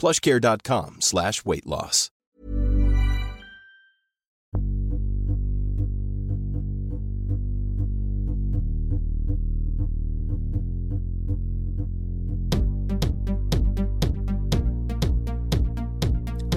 plushcare.com slash weight loss.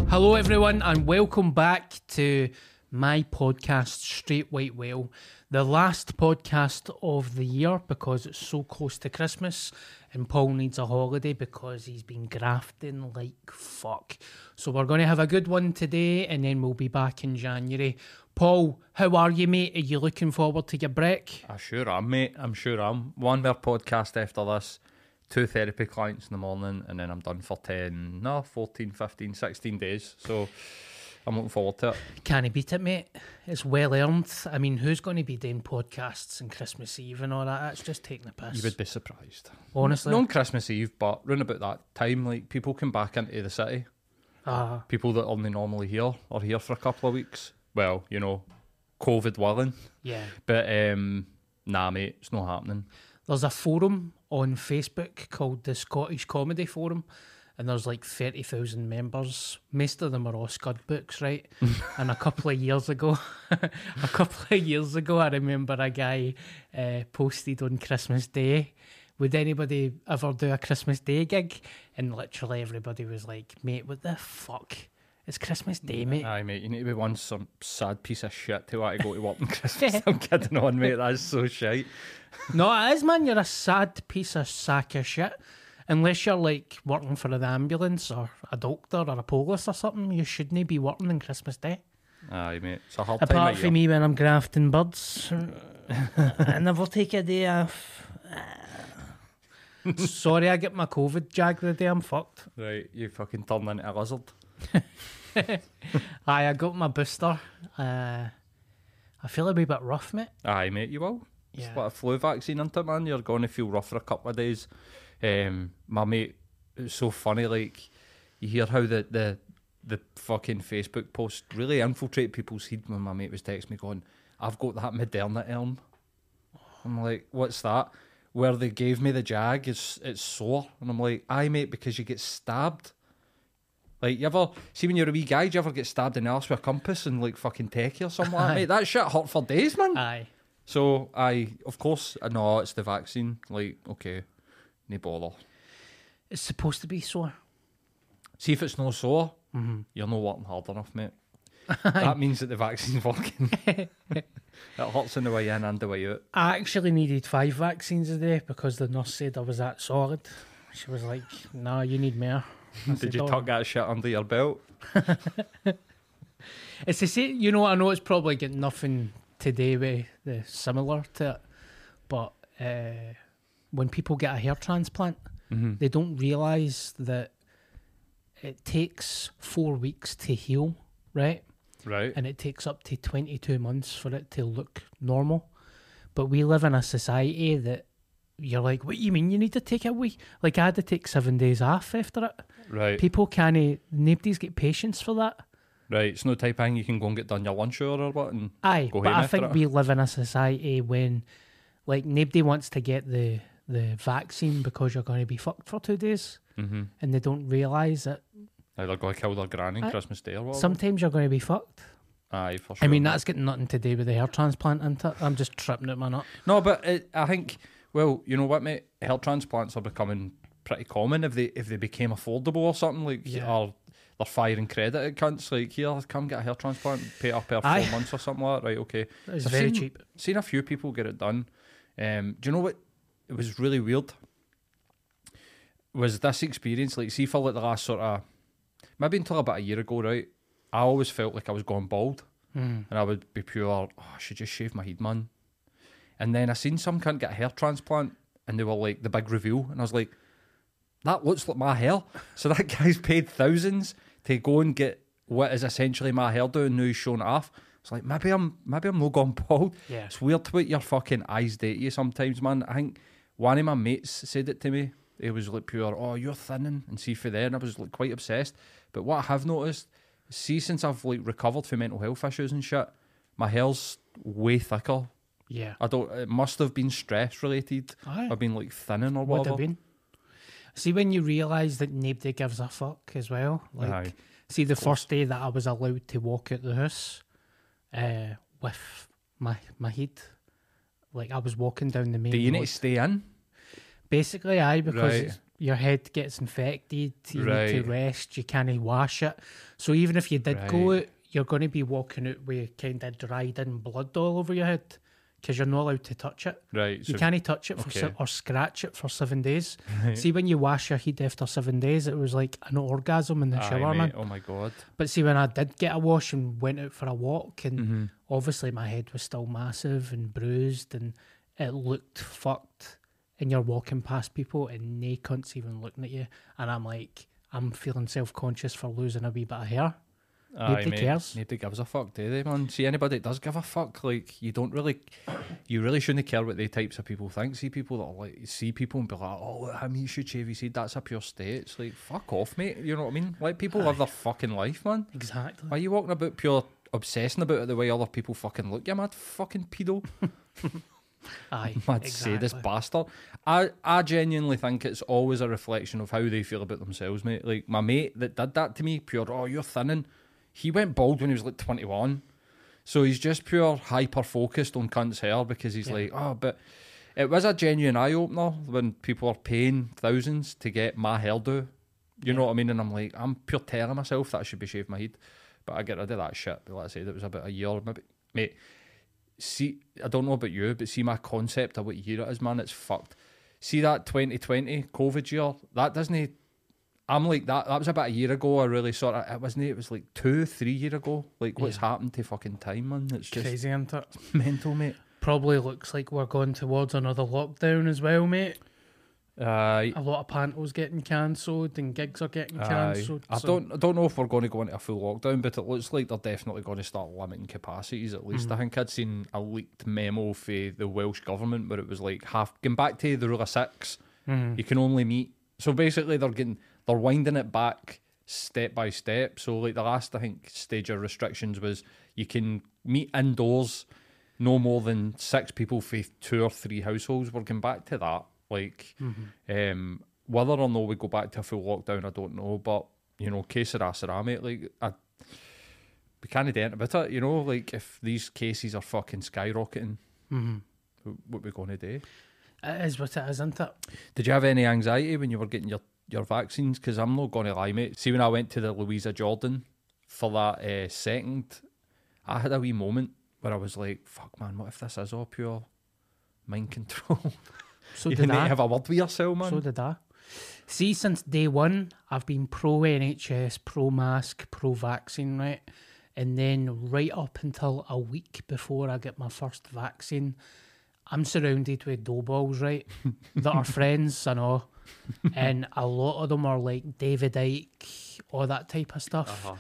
Hello, everyone, and welcome back to my podcast, Straight White Whale, the last podcast of the year because it's so close to Christmas and Paul needs a holiday because he's been grafting like fuck. So, we're going to have a good one today and then we'll be back in January. Paul, how are you, mate? Are you looking forward to your break? I sure am, mate. I'm sure I'm One more podcast after this, two therapy clients in the morning, and then I'm done for 10, no, 14, 15, 16 days. So I'm looking forward to it. Can't beat it, mate. It's well earned. I mean, who's going to be doing podcasts on Christmas Eve and all that? That's just taking the piss. You would be surprised. Honestly. Not on Christmas Eve, but round about that time, like people come back into the city. Ah. People that only normally here are here for a couple of weeks. Well, you know, COVID willing. yeah. But um, nah, mate, it's not happening. There's a forum on Facebook called the Scottish Comedy Forum, and there's like 30,000 members. Most of them are all Scud books, right? and a couple of years ago, a couple of years ago, I remember a guy uh, posted on Christmas Day. Would anybody ever do a Christmas Day gig? And literally everybody was like, mate, what the fuck? It's Christmas Day, mate. Aye, mate, you need to be one some sad piece of shit to want to go to work on Christmas. I'm kidding on, mate. That's so shite. No, it is, man. You're a sad piece of sack of shit. Unless you're like working for an ambulance or a doctor or a police or something, you shouldn't be working on Christmas Day. Aye, mate. It's a hard time Apart from me when I'm grafting birds, I never take a day off. Sorry, I get my COVID jag the day I'm fucked. Right, you fucking turn into a lizard. Aye, I got my booster. Uh, I feel a wee bit rough, mate. Aye, mate, you will. It's Yeah. like a flu vaccine, isn't it, man? You're going to feel rough for a couple of days. Um, my mate, it's so funny, like, you hear how the, the, the fucking Facebook post really infiltrate people's head when my mate was texting me going, I've got that Moderna arm. I'm like, what's that? Where they gave me the jag, it's, it's sore. And I'm like, aye, mate, because you get stabbed. Like, you ever, see when you're a wee guy, do you ever get stabbed in the arse with a compass and like fucking techie or something like that? Mate, that shit hurt for days, man. Aye. So I, of course, I know it's the vaccine. Like, okay, no bother. It's supposed to be sore. See if it's no sore, Mm-hmm. you're not working hard enough, mate. that means that the vaccine's working. it hurts on the way in and the way out. I actually needed five vaccines a day because the nurse said I was that solid. She was like, "No, you need more." Did said, you "Oh." tuck that shit under your belt? It's the same. You know, I know it's probably got nothing today with the similar to it, but uh, when people get a hair transplant, Mm-hmm. they don't realise that it takes four weeks to heal, right? Right. and it takes up to 22 months for it to look normal. But we live in a society that you're like, what you mean you need to take a week? Like I had to take seven days off after it. Right. People can't, nobody's got patience for that. Right, it's no type of thing you can go and get done your lunch hour or what and Aye, go but I think it. we live in a society when, like, nobody wants to get the the vaccine because you're going to be fucked for two days, mm-hmm. and they don't realise that either go kill their granny Christmas Day or whatever. sometimes you're going to be fucked. Aye, for sure. I mean, that's getting nothing to do with the hair transplant, isn't? I'm just tripping at my nut. No, but it, I think, well, you know what, mate? Hair transplants are becoming pretty common if they if they became affordable or something like, Yeah. or they're firing credit at cunts like, here, come get a hair transplant, pay up per four months or something like that. Right, okay. It's very seen- cheap. Seen a few people get it done. Um, do you know what? It was really weird. Was this experience like, see, for like the last sort of maybe until about a year ago, right? I always felt like I was going bald, Mm. and I would be pure. Oh, I should just shave my head, man. And then I seen some cunt get a hair transplant, and they were like the big reveal, and I was like, that looks like my hair. So that guy's paid thousands to go and get what is essentially my hairdo, and now he's showing it off. It's like maybe I'm maybe I'm not gone bald. Yeah. It's weird to what your fucking eyes do to you sometimes, man. I think one of my mates said it to me. He was like pure, oh, you're thinning, and see for there, and I was like quite obsessed. But what I have noticed, see, since I've like recovered from mental health issues and shit, my hair's way thicker. Yeah. I don't. It must have been stress related. Aye. I've been like thinning or Would have been. See, when you realise that nobody gives a fuck as well. Like, Aye. see, the first day that I was allowed to walk out the house uh, with my my head, like I was walking down the main Do you need road. to stay in? Basically, aye, because Right. your head gets infected, you need to rest, you can't wash it. So even if you did go out, you're going to be walking out with kind of dried in blood all over your head because you're not allowed to touch it. Right. You so- can't touch it for se- or scratch it for seven days. See, when you wash your head after seven days, it was like an orgasm in the Aye, shower, mate, man. Oh my god. But see, when I did get a wash and went out for a walk, and Mm-hmm. obviously my head was still massive and bruised, and it looked fucked. And you're walking past people, and they cunts even looking at you, and I'm like, I'm feeling self conscious for losing a wee bit of hair. Nobody Aye, mate. cares. Nobody gives a fuck, do they, man? See, anybody that does give a fuck, like, you don't really, you really shouldn't care what the types of people think. See people that are like, see people and be like, oh, look, him, he should shave his head. That's a pure state. It's like, fuck off, mate. You know what I mean? Like people live their fucking life, man. Exactly. Why are you walking about pure obsessing about it the way other people fucking look? You mad fucking pedo. Aye, mad sadist exactly. bastard. I, I genuinely think it's always a reflection of how they feel about themselves, mate. Like my mate that did that to me, pure, oh, you're thinning. He went bald when he was like 21. So he's just pure hyper focused on cunt's hair because he's Yeah. like, oh, but it was a genuine eye opener when people are paying thousands to get my hairdo. You know what I mean? And I'm like, I'm pure telling myself that I should be shaving my head. But I get rid of that shit. But like I said, it was about a year, maybe. Mate, see, I don't know about you, but see my concept of what year it is, man, it's fucked. See that 2020 COVID year? That doesn't. I'm like that. That was about a year ago. I really sort of. It wasn't. It was like two, three year ago. Like what's Yeah. happened to fucking time, man? It's just Crazy, isn't it? mental, mate. Probably looks like we're going towards another lockdown as well, mate. Uh, A lot of pantos getting cancelled and gigs are getting cancelled. I so- don't I don't know if we're going to go into a full lockdown, but it looks like they're definitely going to start limiting capacities. At least I think I'd seen a leaked memo for the Welsh government where it was like half going back to the rule of 6 You can only meet. So basically, they're getting they're winding it back step by step. So like the last I think stage of restrictions was you can meet indoors, no more than six people for two or three households. We're going back to that. Like, um, whether or not we go back to a full lockdown, I don't know. But you know, sera, sera, mate. Like, I, we can't anything about it. You know, like if these cases are fucking skyrocketing, Mm-hmm. wh- what we going to do? It is what it is, isn't it? Did you have any anxiety when you were getting your, your vaccines? Because I'm not going to lie, mate. See, when I went to the Louisa Jordan for that uh, second, I had a wee moment where I was like, fuck, man, what if this is all pure mind control? So you did I. have a word with yourself, man. So did I. See, since day one, I've been pro NHS, pro mask, pro vaccine, right? And then right up until a week before I get my first vaccine, I'm surrounded with doughballs, right? that are friends and all. And a lot of them are like David Icke, all that type of stuff. Uh-huh.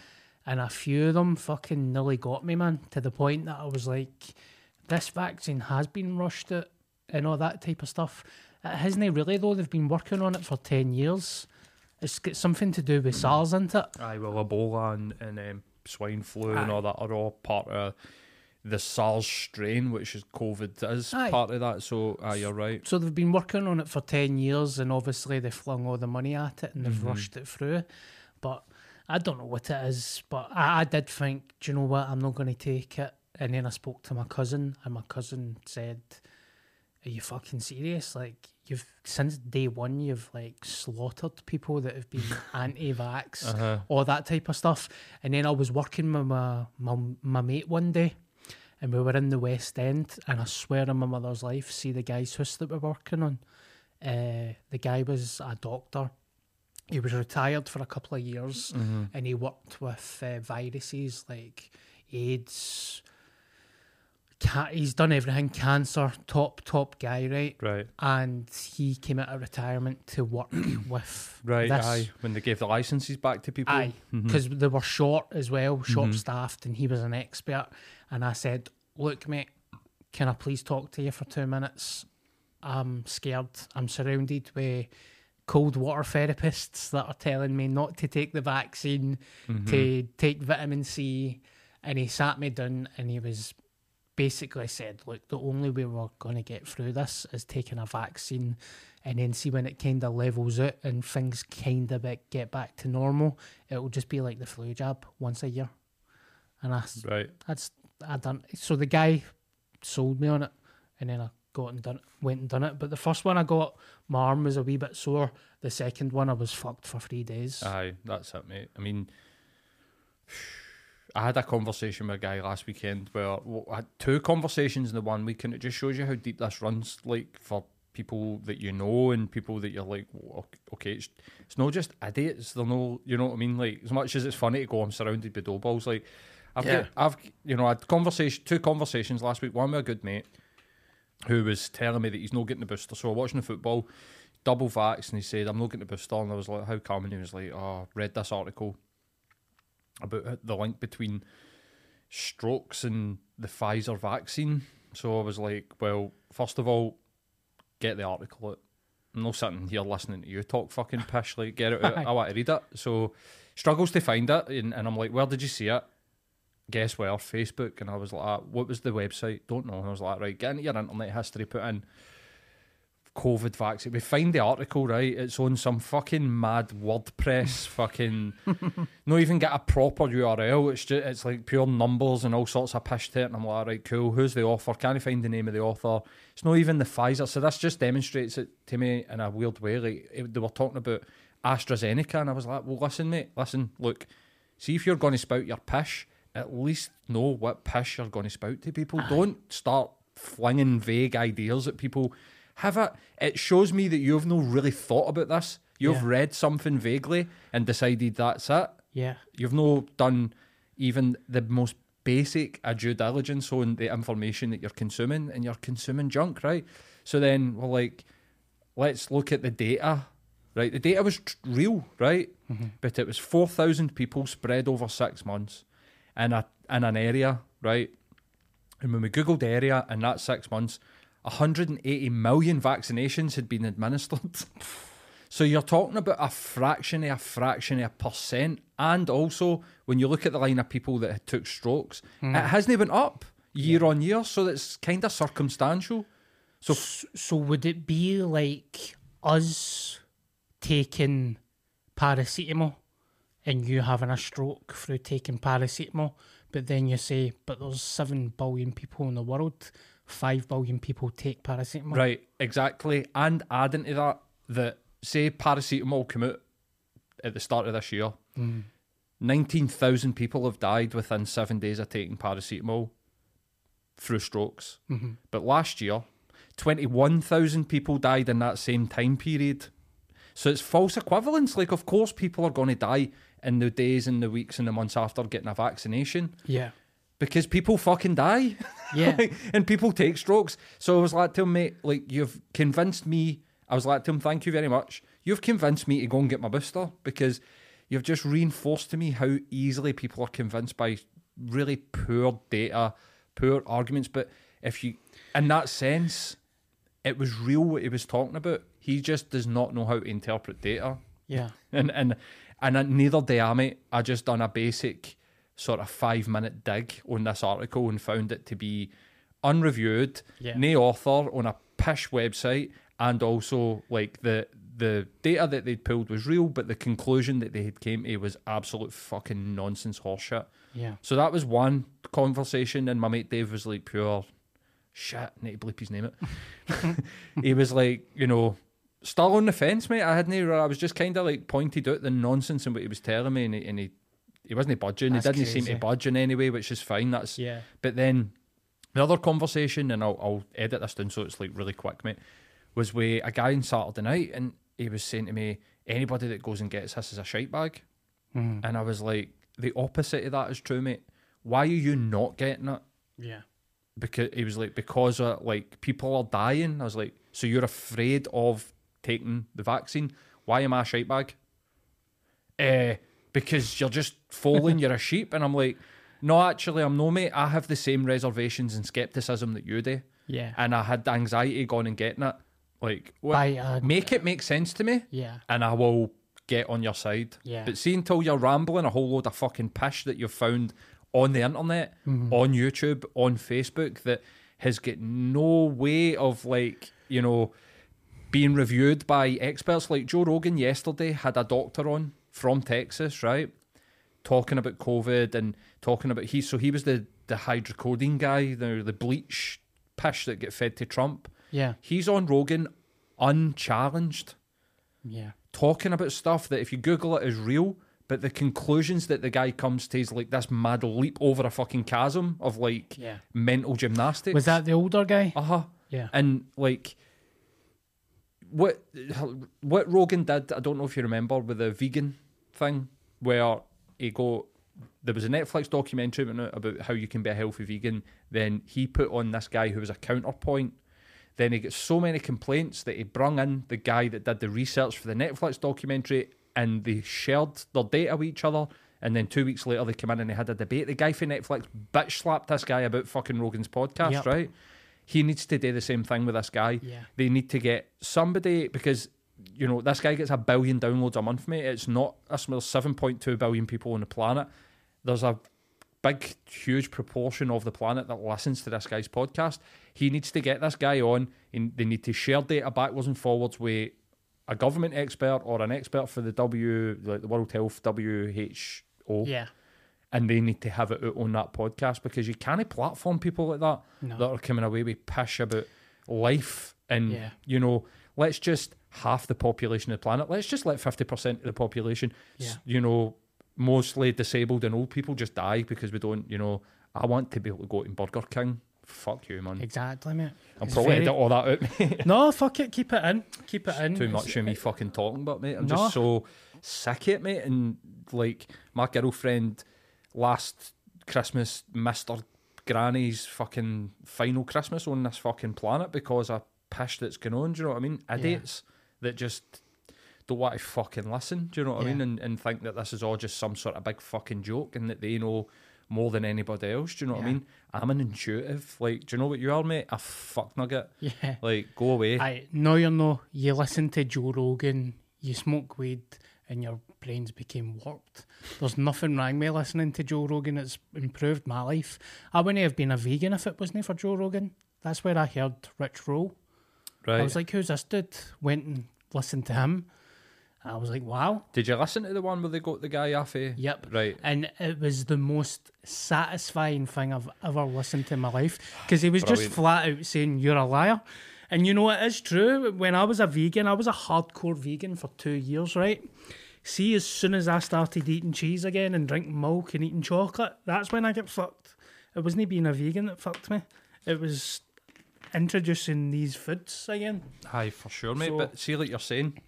And a few of them fucking nearly got me, man, to the point that I was like, this vaccine has been rushed out and all that type of stuff. It hasn't really, though. They've been working on it for 10 years. It's got something to do with SARS, isn't it? Aye, well, Ebola and, and um, swine flu and all that are all part of the SARS strain, which is COVID is Aye. part of that. So, you're right. So they've been working on it for 10 years and obviously they flung all the money at it and they've Mm-hmm. rushed it through. But I don't know what it is. But I, I did think, do you know what? I'm not going to take it. And then I spoke to my cousin and my cousin said, Are you fucking serious? Like, you've since day one, you've like slaughtered people that have been anti vax, Uh-huh. all that type of stuff. And then I was working with my, my, my mate one day and we were in the West End, and I swear on my mother's life, see the guy's house that we're working on. Uh, the guy was a doctor. He was retired for a couple of years, and he worked with uh, viruses like AIDS. Ca- he's done everything. Cancer, top top guy, right? Right. And he came out of retirement to work with Right, this. aye. When they gave the licenses back to people. Aye, mm-hmm. because they were short as well, mm-hmm. short staffed, and he was an expert. And I said, "Look, mate, can I please talk to you for two minutes? I'm scared. I'm surrounded with cold water therapists that are telling me not to take the vaccine, to mm-hmm. take vitamin C." And he sat me down, and he was basically said, look, the only way we're going to get through this is taking a vaccine and then see when it kind of levels out and things kind of get back to normal, it will just be like the flu jab once a year. And I, s- Right. that's, I done, so the guy sold me on it and then I got and done went and done it. But the first one I got, my arm was a wee bit sore. The second one, I was fucked for three days. Aye, that's it, mate. I mean, I had a conversation with a guy last weekend where well, I had two conversations in the one week, and it just shows you how deep this runs. Like for people that you know and people that you're like, "Well, okay, it's, it's not just idiots. They're no, you know what I mean. Like as much as it's funny to go, I'm surrounded by dough balls. Like I've Yeah. got, I've you know, I had conversation, two conversations last week. One with a good mate who was telling me that he's not getting the booster. So we're watching the football, double vax, and he said, I'm not getting the booster. And I was like, how come? And he was like, oh, read this article about the link between strokes and the Pfizer vaccine. So I was like, well, first of all, get the article out. I'm not sitting here listening to you talk fucking pish. Like, get it out. I want to read it. So struggles to find it. And, and I'm like, where did you see it? Guess where? Facebook. And I was like, ah, what was the website? Don't know. And I was like, right, get into your internet history, put in COVID vaccine. We find the article, right? It's on some fucking mad WordPress fucking not even get a proper URL. It's just it's like pure numbers and all sorts of pish to it. And I'm like, right, cool. Who's the author? Can't find the name of the author. It's not even the Pfizer. So this just demonstrates it to me in a weird way. Like it- they were talking about AstraZeneca, and I was like, well, listen, mate, listen, look, see if you're going to spout your pish, at least know what pish you're going to spout to people. Don't start flinging vague ideas at people. Have it. It shows me that you've not really thought about this. You've Yeah. read something vaguely and decided that's it. yeah. You've no done even the most basic a due diligence on the information that you're consuming, and you're consuming junk, right? So then we're like, let's look at the data, right? The data was tr- real, right? Mm-hmm. But it was four thousand people spread over six months in a in an area, right? And when we googled area in that six months, 180 million vaccinations had been administered. So you're talking about a fraction of a fraction of a percent, and also when you look at the line of people that had took strokes, hmm. it hasn't even up year on year, so it's kind of circumstantial. So So would it be like us taking paracetamol and you having a stroke through taking paracetamol, but then you say, but there's seven billion people in the world, five billion people take paracetamol. right, exactly, and adding to that that say paracetamol came out at the start of this year, mm. nineteen thousand people have died within seven days of taking paracetamol through strokes. Mm-hmm. But last year, 21,000 people died in that same time period. So it's false equivalence. Like, of course, people are going to die in the days and the weeks and the months after getting a vaccination Yeah. Because people fucking die. Yeah. and people take strokes. So I was like to him, mate, like, you've convinced me. I was like to him, thank you very much. You've convinced me to go and get my booster because you've just reinforced to me how easily people are convinced by really poor data, poor arguments. But if you, in that sense, it was real what he was talking about. He just does not know how to interpret data. Yeah. and and and neither did I, mate. I just done a basic sort of five minute dig on this article and found it to be unreviewed, Yeah. no author on a pish website, and also like the the data that they'd pulled was real, but the conclusion that they had came to was absolute fucking nonsense horseshit. Yeah. So that was one conversation, and my mate Dave was like pure shit. Need to bleep his name it. he was like, you know, still on the fence, mate. I hadn't. I was just kind of like pointed out the nonsense in what he was telling me, and he and he, he wasn't budging. That's he didn't seem to budge in any way, which is fine. That's Yeah. But then the other conversation, and I'll, I'll edit this down so it's like really quick, mate, was with a guy on Saturday night, and he was saying to me, anybody that goes and gets this is a shite bag. Mm-hmm. And I was like, the opposite of that is true, mate. Why are you not getting it? Yeah. Because he was like, because uh, like people are dying. I was like, so you're afraid of taking the vaccine? Why am I a shite bag? Eh, because you're just falling, you're a sheep. And I'm like, no, actually, I'm no, mate. I have the same reservations and skepticism that you do. Yeah. And I had anxiety going and getting it. Like, what, By, uh, make it make sense to me Yeah. and I will get on your side. Yeah. But see, until you're rambling a whole load of fucking pish that you've found on the internet, Mm-hmm. on YouTube, on Facebook, that has got no way of like, you know, being reviewed by experts. Like Joe Rogan yesterday had a doctor on from Texas, right? Talking about COVID and talking about he so he was the the hydrocodone guy, the the bleach pish that get fed to Trump. Yeah. He's on Rogan unchallenged Yeah. talking about stuff that if you Google it is real, but the conclusions that the guy comes to is like this mad leap over a fucking chasm of like Yeah. mental gymnastics. Was that the older guy? Uh huh. Yeah. And like what what Rogan did, I don't know if you remember with the vegan thing where he go there was a Netflix documentary about about how you can be a healthy vegan. Then he put on this guy who was a counterpoint. Then he got so many complaints that he brung in the guy that did the research for the Netflix documentary and they shared their data with each other. And then two weeks later, they came in and they had a debate. The guy for Netflix bitch slapped this guy about fucking Rogan's podcast, Yep. right? He needs to do the same thing with this guy. Yeah. They need to get somebody because you know this guy gets a billion downloads a month, mate. It's not us. There's seven point two billion people on the planet. There's a big, huge proportion of the planet that listens to this guy's podcast. He needs to get this guy on, and they need to share data backwards and forwards with a government expert or an expert for the W, like the World Health WHO Yeah. and they need to have it out on that podcast because you can't platform people like that No. that are coming away with pish about life and Yeah. you know let's just half the population of the planet let's just let 50% of the population Yeah. you know mostly disabled and old people just die because we don't you know I want to be able to go to Burger King fuck you man Exactly, mate. I'm It's probably very- edit all that out mate. No, fuck it. Keep it in. Keep it in. too It's- much of me fucking talking, but mate, I'm No. just so sick of it, mate. And like my girlfriend last Christmas missed her granny's fucking final Christmas on this fucking planet because of pish that's going on. Do you know what I mean? Idiots that just don't want to fucking listen. Do you know what I mean? And, and think that this is all just some sort of big fucking joke and that they know more than anybody else. Do you know what I mean? I'm an intuitive. Like, do you know what you are, mate? A fuck nugget. Yeah. Like, go away. I no, you're no. You listen to Joe Rogan, you smoke weed, and your brains became warped. There's nothing wrong with listening to Joe Rogan. It's improved my life. I wouldn't have been a vegan if it wasn't for Joe Rogan. That's where I heard Rich Roll. right. I was like, "Who's this dude?" Went and listened to him. I was like, "Wow." Did you listen to the one where they got the guy off? eh? Yep. Right. And it was the most satisfying thing I've ever listened to in my life because he was Brilliant. just flat out saying, You're a liar. And you know, it is true. When I was a vegan, I was a hardcore vegan for two years, right? See, as soon as I started eating cheese again and drinking milk and eating chocolate, that's when I get fucked. It wasn't being a vegan that fucked me, it was introducing these foods again. Aye, for sure, mate. So- but see, like you're saying,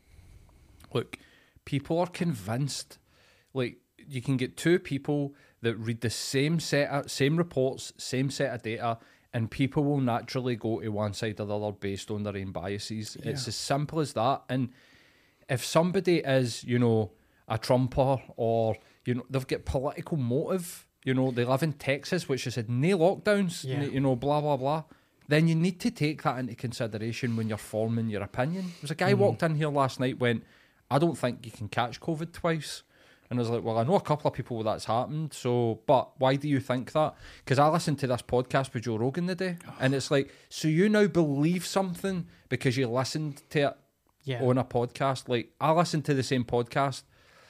look, people are convinced. Like you can get two people that read the same set, of, same reports, same set of data, and people will naturally go to one side or the other based on their own biases. It's as simple as that. And if somebody is, you know, a Trumper or you know they've got political motive, you know, they live in Texas, which has had no lockdowns, Yeah. you know, blah blah blah. Then you need to take that into consideration when you're forming your opinion. There was a guy mm. walked in here last night, went, I don't think you can catch COVID twice. And I was like, well, I know a couple of people where that's happened. So, but why do you think that? Because I listened to this podcast with Joe Rogan today, and it's like, so you now believe something because you listened to it Yeah. on a podcast. Like I listened to the same podcast.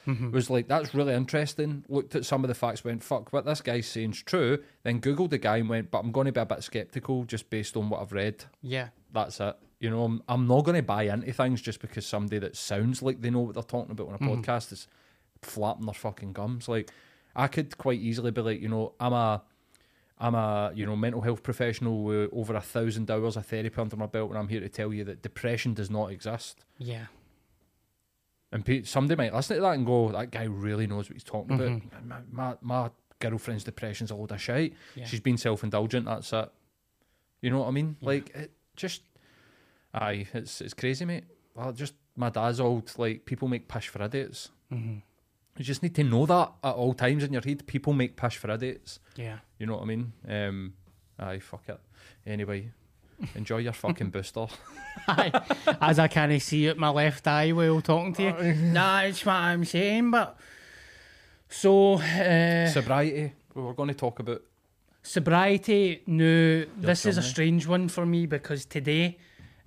Mm-hmm. Was like that's really interesting. Looked at some of the facts, went fuck, what this guy's saying's true. Then googled the guy and went, but I'm going to be a bit skeptical just based on what I've read. Yeah. That's it. You know, I'm, I'm not going to buy into things just because somebody that sounds like they know what they're talking about on a mm-hmm. podcast is flapping their fucking gums. Like I could quite easily be like, you know, I'm a I'm a you know mental health professional with over a thousand hours of therapy under my belt, and I'm here to tell you that depression does not exist. Yeah. And pe- somebody might listen to that and go, "That guy really knows what he's talking about." My, my, my girlfriend's depression's a load of shite. Yeah. She's been self-indulgent. That's it. You know what I mean? Like it just, aye, it's it's crazy, mate. Well, just my dad's old. Like people make pish for idiots. Mm-hmm. You just need to know that at all times in your head. People make pish for idiots. Yeah. You know what I mean? Um, aye, fuck it. Anyway, enjoy your fucking booster. As I can't see out my left eye while talking to you. That's what I'm saying, but so uh, Sobriety. We were going to talk about. sobriety. No, this is a strange one for me because today,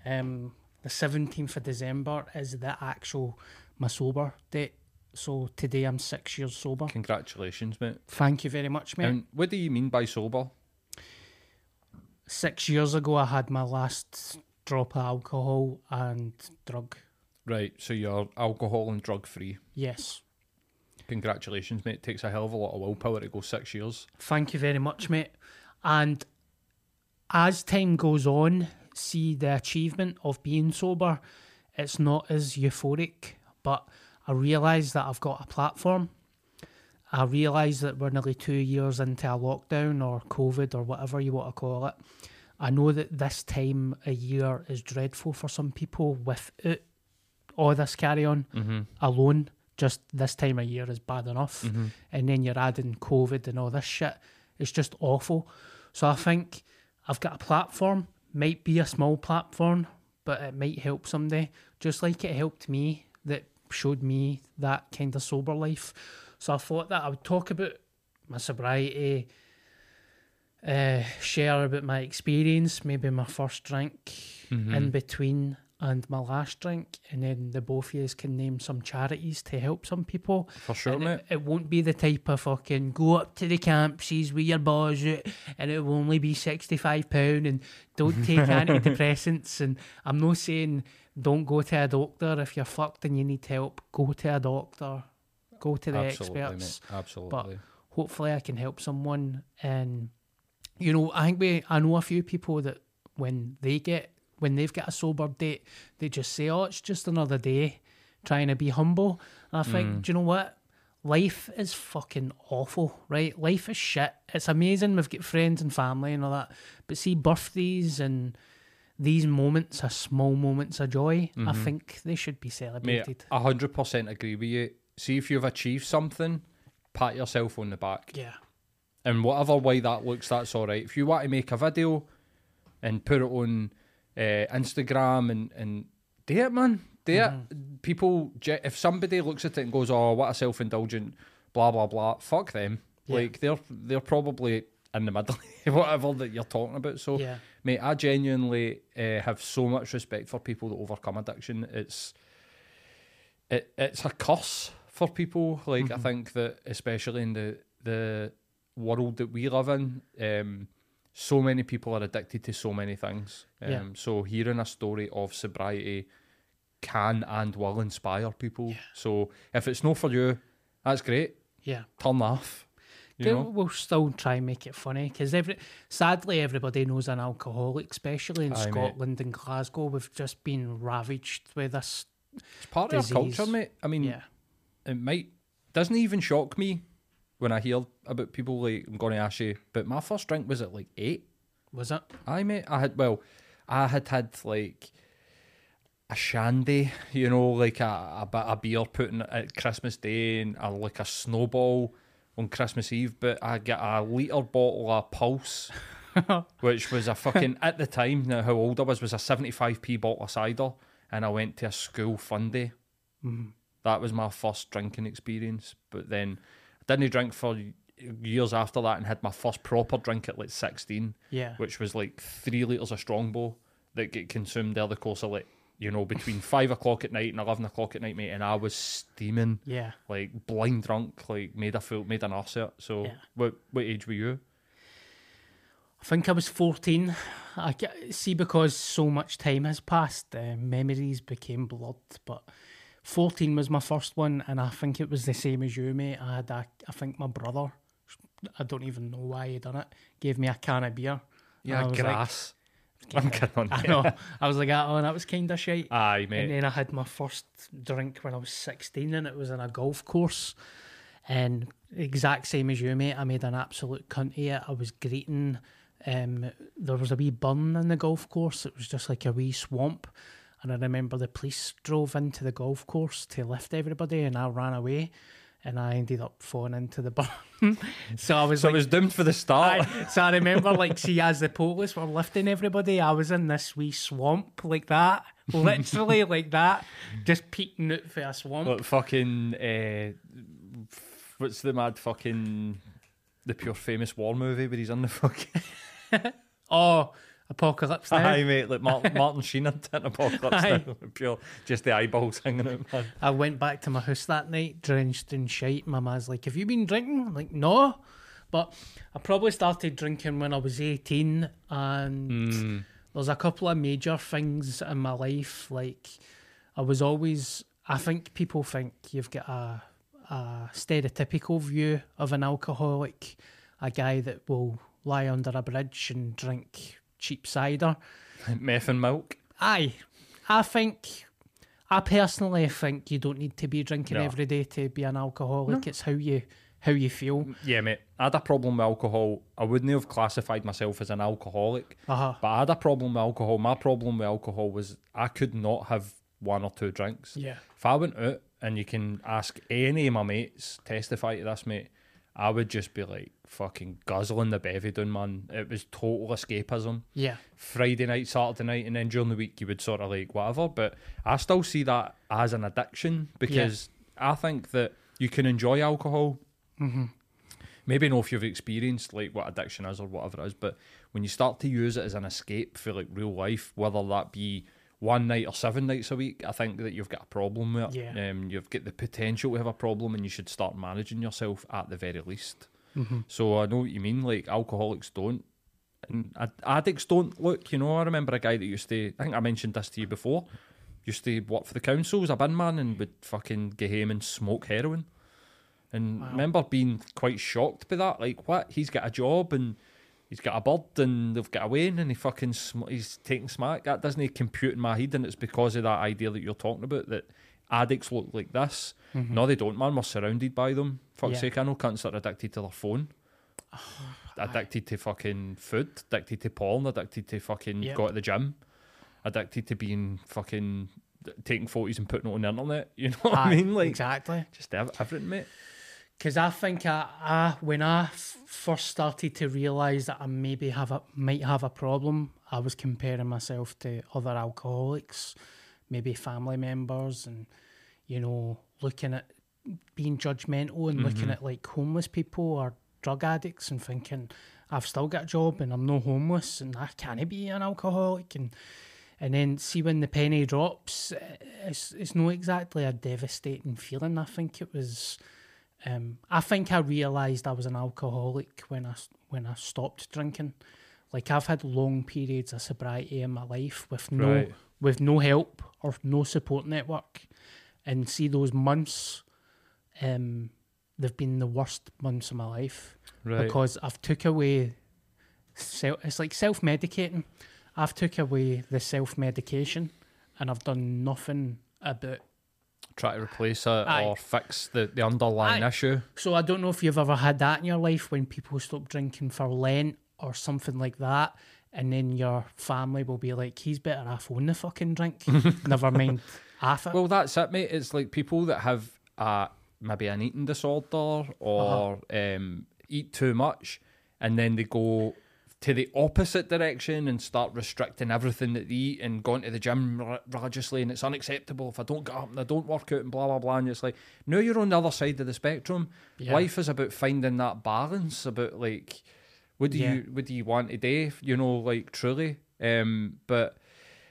um, the seventeenth of December, is the actual my sober date. So today I'm six years sober. Congratulations, mate. Thank you very much, mate. And what do you mean by sober? Six years ago, I had my last drop of alcohol and drug. Right, so you're alcohol and drug free. Yes. Congratulations, mate. It takes a hell of a lot of willpower to go six years. Thank you very much, mate. And as time goes on, see the achievement of being sober, it's not as euphoric, but I realise that I've got a platform. I realise that we're nearly two years into a lockdown or COVID or whatever you want to call it. I know that this time a year is dreadful for some people without all this carry on mm-hmm. alone. Just this time of year is bad enough. Mm-hmm. And then you're adding COVID and all this shit. It's just awful. So I think I've got a platform, might be a small platform, but it might help someday. Just like it helped me, that showed me that kind of sober life. So I thought that I would talk about my sobriety, uh, share about my experience, maybe my first drink in between and my last drink, and then the both of you can name some charities to help some people. For sure, And mate. It, it won't be the type of fucking go up to the campuses with your out, and it will only be sixty five pound, and don't take antidepressants. And I'm not saying don't go to a doctor if you're fucked and you need help. Go to a doctor. Go to the Absolutely, experts mate. Absolutely. hopefully I can help someone. And you know, I think we I know a few people that when they get when they've got a sober date, they just say, "Oh, it's just another day," trying to be humble. And I think, mm. do you know what? Life is fucking awful, right? Life is shit. It's amazing we've got friends and family and all that, but see birthdays and these moments are small moments of joy. I mm-hmm. think they should be celebrated. a hundred percent agree with you. See if you've achieved something, pat yourself on the back. yeah, And whatever way that looks, that's all right. If you want to make a video and put it on uh, Instagram and, and do it, man. Do it. People, if somebody looks at it and goes, oh, what a self indulgent, blah, blah, blah, fuck them. Like, they're they're probably in the middle, of whatever that you're talking about. So, Yeah. mate, I genuinely uh, have so much respect for people that overcome addiction. It's it, it's a curse for people. Like I think that especially in the the world that we live in, um, so many people are addicted to so many things. Um, Yeah. So hearing a story of sobriety can and will inspire people. So if it's not for you, that's great. yeah. Turn off. You know? We'll still try and make it funny because every sadly everybody knows an alcoholic, especially in Aye, mate. Scotland and Glasgow. We've just been ravaged with this. It's part of our culture, mate. I mean, Yeah, it might doesn't even shock me when I hear about people like I'm going to ask you, but my first drink was at like eight. was it? I mate, I had well, I had had like a shandy, you know, like a, a bit of beer put in at Christmas Day and a, like a snowball on Christmas Eve. But I get a litre bottle of Pulse, which was a fucking at the time. Now how old I was was a seventy five p bottle of cider, and I went to a school fun day. Mm. That was my first drinking experience. But then I didn't drink for years after that and had my first proper drink at like 16, Yeah. which was like three litres of Strongbow that get consumed over the course of like, you know, between five o'clock at night and 11 o'clock at night, mate. And I was steaming, Yeah. like blind drunk, like made a fool, made an arse. So Yeah. what, what age were you? I think I was 14. I see because so much time has passed, uh, memories became blurred. But 14 was my first one, and I think it was the same as you, mate. I had a, I think my brother, I don't even know why he done it, gave me a can of beer. And Yeah, was like- grass. I'm kidding on I know. I was like, oh, that was kind of shite. Aye, mate. And then I had my first drink when I was 16 and it was in a golf course. And exact same as you, mate. I made an absolute cunt of it. I was greeting. Um, there was a wee burn in the golf course. It was just like a wee swamp. And I remember the police drove into the golf course to lift everybody and I ran away. And I ended up falling into the burn. so I was So like, it was doomed for the start. Aye. So I remember, like, see, as the police were lifting everybody, I was in this wee swamp like that, literally like that, just peeking out for a swamp. Like fucking, uh, what's the mad fucking, the pure famous war movie where he's in the fucking. Oh, apocalypse now. Aye, mate, like Martin, Martin Sheen in Apocalypse Aye. Now. Pure, just the eyeballs hanging out, man. I went back to my house that night, drenched in shite. My ma's like, "Have you been drinking?" I'm like, "No," but I probably started drinking when I was 18, and mm. there's a couple of major things in my life. Like, I was always. I think people think you've got a a stereotypical view of an alcoholic, a guy that will lie under a bridge and drink cheap cider. Meth and milk. Aye, I think. I personally think you don't need to be drinking No. every day to be an alcoholic. It's how you how you feel. Yeah, mate. I had a problem with alcohol. I wouldn't have classified myself as an alcoholic, Uh-huh. but I had a problem with alcohol. My problem with alcohol was I could not have one or two drinks. Yeah. If I went out and you can ask any of my mates, testify to this, mate, I would just be like fucking guzzling the bevy down, man. It was total escapism. Yeah, Friday night, Saturday night, and then during the week you would sort of like whatever. But I still see that as an addiction because I think that you can enjoy alcohol. Mm-hmm. Maybe know if you've experienced like what addiction is or whatever it is, but when you start to use it as an escape for like real life, whether that be one night or seven nights a week, I think that you've got a problem with it. Yeah. Um, you've got the potential to have a problem, and you should start managing yourself at the very least. Mm-hmm. So I know what you mean. Like alcoholics don't and addicts don't look, you know. I remember a guy that used to, I think I mentioned this to you before, used to work for the council as a bin man and would fucking go home and smoke heroin. And remember being quite shocked by that. Like, what? He's got a job and he's got a bird and they've got a Wayne and he fucking sm- he's taking smack. That doesn't compute in my head, and it's because of that idea that you're talking about that addicts look like this. Mm-hmm. No, they don't, man. We're surrounded by them. Fuck's Yeah. sake, I know cunts that are addicted to their phone addicted to fucking food, addicted to porn, addicted to fucking Yep. go to the gym, addicted to being fucking taking photos and putting it on the internet. You know what I Aye, mean? Like exactly. just ev- everything, mate. Because I think I, I when I f- first started to realise that I maybe have a might have a problem, I was comparing myself to other alcoholics, maybe family members, and you know looking at being judgmental and looking at like homeless people or drug addicts and thinking I've still got a job and I'm no homeless and I can't be an alcoholic and and then see when the penny drops, eh, it's it's not exactly a devastating feeling. I think it was. Um, I think I realised I was an alcoholic when I when I stopped drinking. Like I've had long periods of sobriety in my life with no Right. with no help or no support network, and see those months, um, they've been the worst months of my life Right. because I've took away. Self, it's like self medicating. I've took away the self medication, and I've done nothing about Try to replace it Aye. or fix the, the underlying Aye. issue. So I don't know if you've ever had that in your life when people stop drinking for Lent or something like that, and then your family will be like, "He's better off on the fucking drink." Never mind half it. Well, that's it, mate. It's like people that have uh, maybe an eating disorder or Uh-huh. um, eat too much, and then they go to the opposite direction and start restricting everything that they eat and going to the gym religiously and it's unacceptable if I don't get up and I don't work out and blah blah blah and it's like now you're on the other side of the spectrum. Yeah. Life is about finding that balance about like what do Yeah. you what do you want today? You know, like truly. Um, but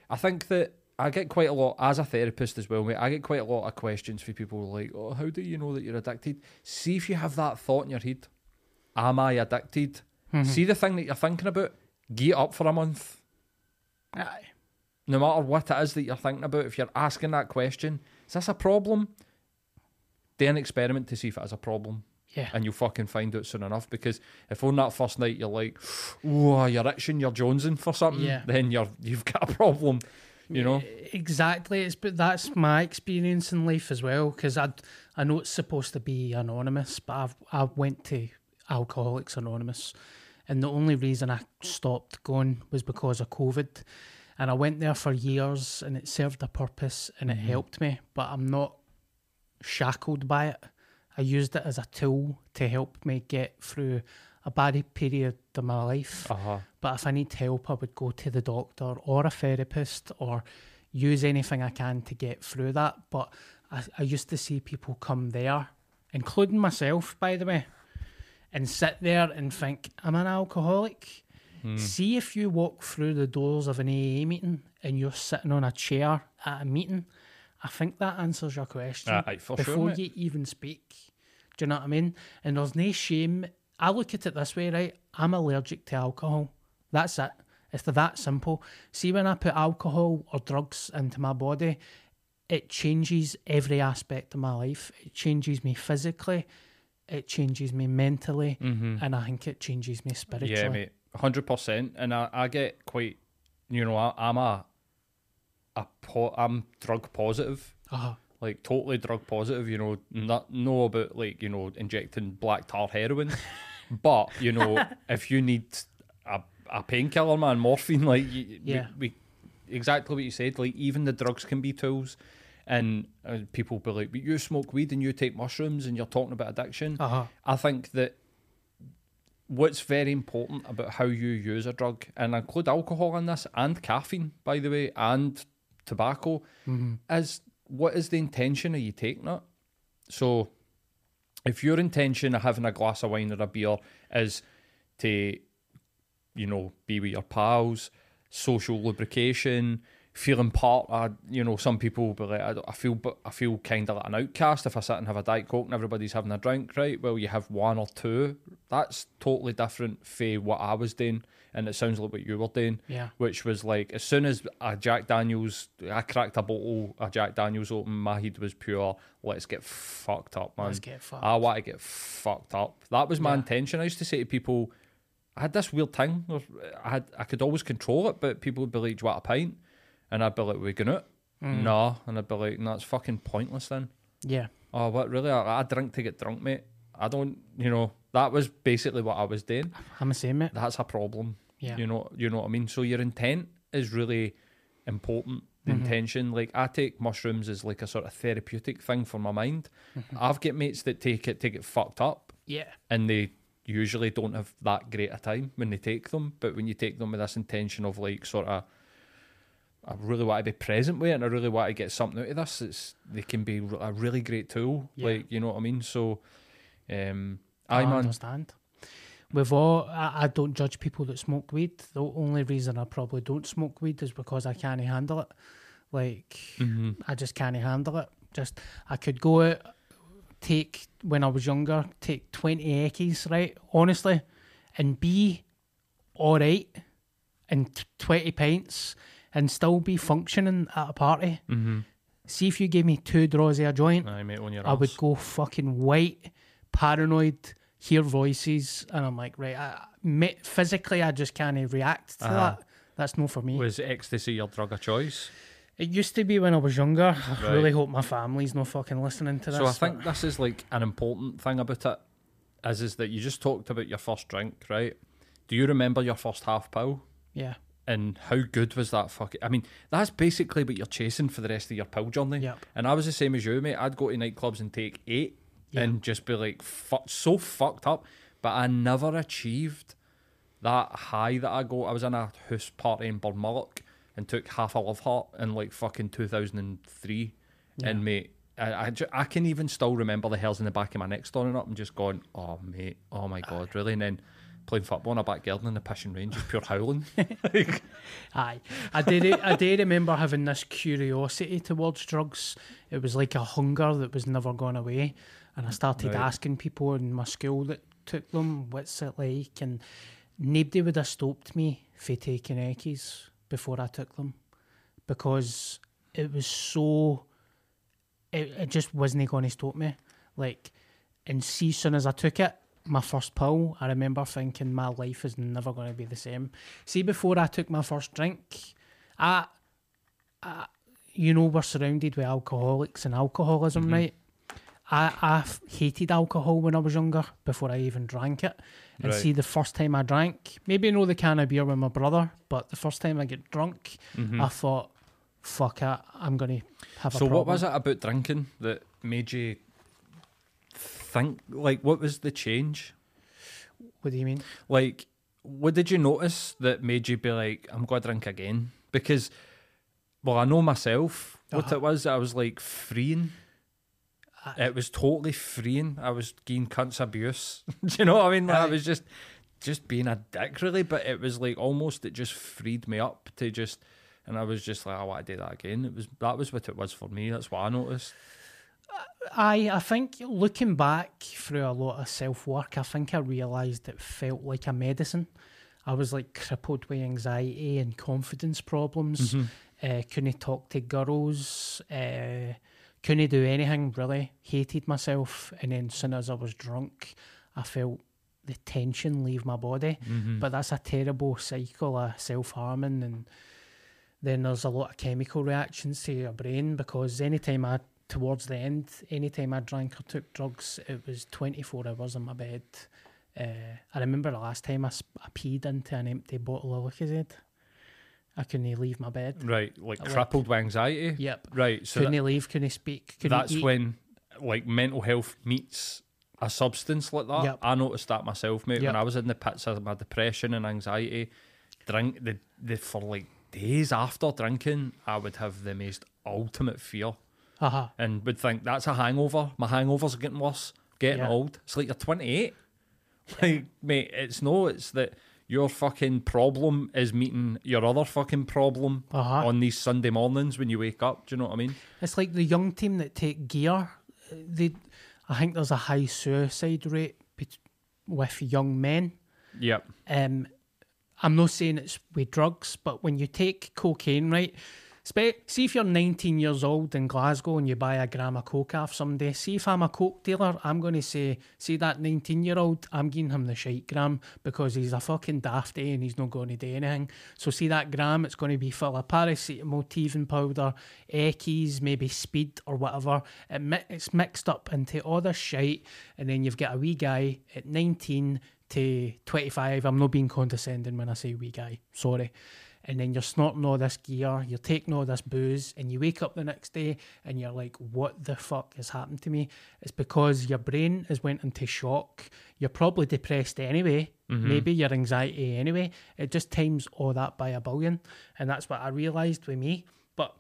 I think that I get quite a lot as a therapist as well, mate. I get quite a lot of questions for people like, "Oh, how do you know that you're addicted?" See if you have that thought in your head. Am I addicted? Mm-hmm. See the thing that you're thinking about. Get up for a month. Aye. No matter what it is that you're thinking about, if you're asking that question, is this a problem? Do an experiment to see if it is a problem. Yeah. And you'll fucking find out soon enough. Because if on that first night you're like, oh, you're itching, you're jonesing for something, Yeah. then you're you've got a problem. You know? Exactly. It's but that's my experience in life as well. Because I I know it's supposed to be anonymous, but I've I went to Alcoholics Anonymous, and the only reason I stopped going was because of COVID, and I went there for years, and it served a purpose and it helped me. But I'm not shackled by it. I used it as a tool to help me get through a bad period of my life. Uh-huh. But if I need help, I would go to the doctor or a therapist or use anything I can to get through that. But I, I used to see people come there, including myself, by the way, and sit there and think, I'm an alcoholic. Hmm. See if you walk through the doors of an AA meeting and you're sitting on a chair at a meeting. I think that answers your question sure, before mate. you even speak. Do you know what I mean? And there's no shame. I look at it this way, right? I'm allergic to alcohol. That's it. It's that simple. See, when I put alcohol or drugs into my body, it changes every aspect of my life. It changes me physically, it changes me mentally, and I think it changes me spiritually. Mm-hmm. Yeah, mate, hundred percent. And I, I get quite, you know, I, I'm a, a po- I'm drug positive, Uh-huh. like totally drug positive. You know, not know about like you know injecting black tar heroin, but you know if you need a a painkiller, man, morphine, like y- Yeah. we, we exactly what you said. Like even the drugs can be tools. And uh, people be like, but you smoke weed and you take mushrooms and you're talking about addiction. Uh-huh. I think that what's very important about how you use a drug, and I include alcohol in this and caffeine, by the way, and tobacco, is what is the intention of you taking it? So, if your intention of having a glass of wine or a beer is to, you know, be with your pals, social lubrication, feeling part of, you know, some people will be like, I, I feel, but I feel kind of like an outcast if I sit and have a diet coke and everybody's having a drink, right? Well, you have one or two. That's totally different for what I was doing, and it sounds like what you were doing. Yeah. Which was like, as soon as a Jack Daniels, I cracked a bottle of Jack Daniels open, my head was pure. Let's get fucked up, man. Let's get fucked. I want to get fucked up. That was my intention. I used to say to people, I had this weird thing. I had I could always control it, but people would be like, "Do you want a pint?" And I'd be like, "We going out?" Mm. Nah, and I'd be like, "No, it's fucking pointless then." Yeah. Oh, what really? I, I drink to get drunk, mate. I don't, you know. That was basically what I was doing. I'm the same, mate. That's a problem. Yeah. You know, you know what I mean. So your intent is really important. The Mm-hmm. intention, like I take mushrooms as like a sort of therapeutic thing for my mind. Mm-hmm. I've got mates that take it to get fucked up Yeah. and they usually don't have that great a time when they take them. But when you take them with this intention of like sort of, I really want to be present with it, and I really want to get something out of this. It's they can be a really great tool. Yeah. Like you know what I mean. So, um, I I understand. We've all, I, I don't judge people that smoke weed. The only reason I probably don't smoke weed is because I can't handle it. Like, Mm-hmm. I just can't handle it. Just, I could go out, take, when I was younger, take 20 Eckies, right? Honestly, and be all right and t- 20 pints and still be functioning at a party. Mm-hmm. See if you gave me two draws of a joint. I mate I would go fucking white, paranoid, hear voices, and I'm like, right, I, me, physically, I just can't react to Uh-huh. that. That's no for me. Was ecstasy your drug of choice? it used to be when I was younger. I Right. really hope my family's not fucking listening to this. So I think this is like an important thing about it, is is that you just talked about your first drink, right? Do you remember your first half pill? yeah, And how good was that fucking? I mean, that's basically what you're chasing for the rest of your pill journey. Yep. And I was the same as you, mate. I'd go to nightclubs and take eight Yeah. and just be like, fuck, so fucked up. But I never achieved that high that I go. I was in a house party in Barmulloch and took half a love heart in like fucking 2003. And mate, I, I, I can even still remember the hairs in the back of my neck standing up and just going, oh mate, oh my god, really? And then playing football in a back garden in the Pishin Range, just pure howling. Like, Aye, I did. I do remember having this curiosity towards drugs. It was like a hunger that was never going away, and I started Right. asking people in my school that took them, "What's it like?" And nobody would have stopped me for taking Eckies before I took them, because it was so. It, it just wasn't going to stop me. Like, and see, soon as I took it, my first pill, I remember thinking my life is never going to be the same. See, before I took my first drink, I, I you know, we're surrounded with alcoholics and alcoholism, mm-hmm. right? I, I f- hated alcohol when I was younger before I even drank it. And Right. see, the first time I drank, maybe I know the can of beer with my brother, but the first time I get drunk, mm-hmm. I thought, fuck it, I'm going to have a so what was it about drinking that made you think, like, what was the change? What do you mean? Like, what did you notice that made you be like, I'm going to drink again? Because, well, I know myself what Uh-huh. it was. I was like freeing. It was totally freeing. I was getting cunts abuse. Do you know what I mean? Like, I was just, just being a dick, really. But it was like almost it just freed me up to just, and I was just like, I want to do that again. It was that was what it was for me. That's what I noticed. I I think looking back through a lot of self work, I think I realised it felt like a medicine. I was like crippled with anxiety and confidence problems. Uh, couldn't talk to girls. Uh, couldn't do anything really. Hated myself, and then soon as I was drunk, I felt the tension leave my body. But that's a terrible cycle of self harming and then there's a lot of chemical reactions to your brain because anytime I towards the end, anytime I drank or took drugs, it was 24 hours in my bed. Uh, I remember the last time I, I peed into an empty bottle of Lucozade. I couldn't leave my bed. Right, like Like- crippled with anxiety. Yep. Right, so couldn't that- leave, couldn't speak, couldn't that's eat. when like mental health meets a substance like that. Yep. I noticed that myself, mate. Yep. When I was in the pits of my depression and anxiety, drink the, the for like days after drinking, I would have the most ultimate fear uh-huh. and would think that's a hangover. My hangovers are getting worse, getting Yeah. old. It's like you're 28. Like, mate, it's no, it's that your fucking problem is meeting your other fucking problem Uh-huh. on these Sunday mornings when you wake up. Do you know what I mean? It's like the young team that take gear. They, I think there's a high suicide rate with young men. Yep. um, I'm not saying it's with drugs, but when you take cocaine, right? See if you're 19 years old in Glasgow and you buy a gram of coke off someday. See if I'm a coke dealer, I'm going to say, see that 19 year old, I'm giving him the shite gram because he's a fucking dafty eh, and he's not going to do anything. So see that gram, it's going to be full of paracetamol, teething powder, Eckies, maybe speed or whatever. It mi- it's mixed up into all this shite, and then you've got a wee guy at 19 to 25. I'm not being condescending when I say wee guy, sorry. And then you're snorting all this gear, you're taking all this booze, and you wake up the next day and you're like, what the fuck has happened to me? It's because your brain has went into shock. You're probably depressed anyway, mm-hmm. maybe your anxiety anyway. It just times all that by a billion. And that's what I realised with me. But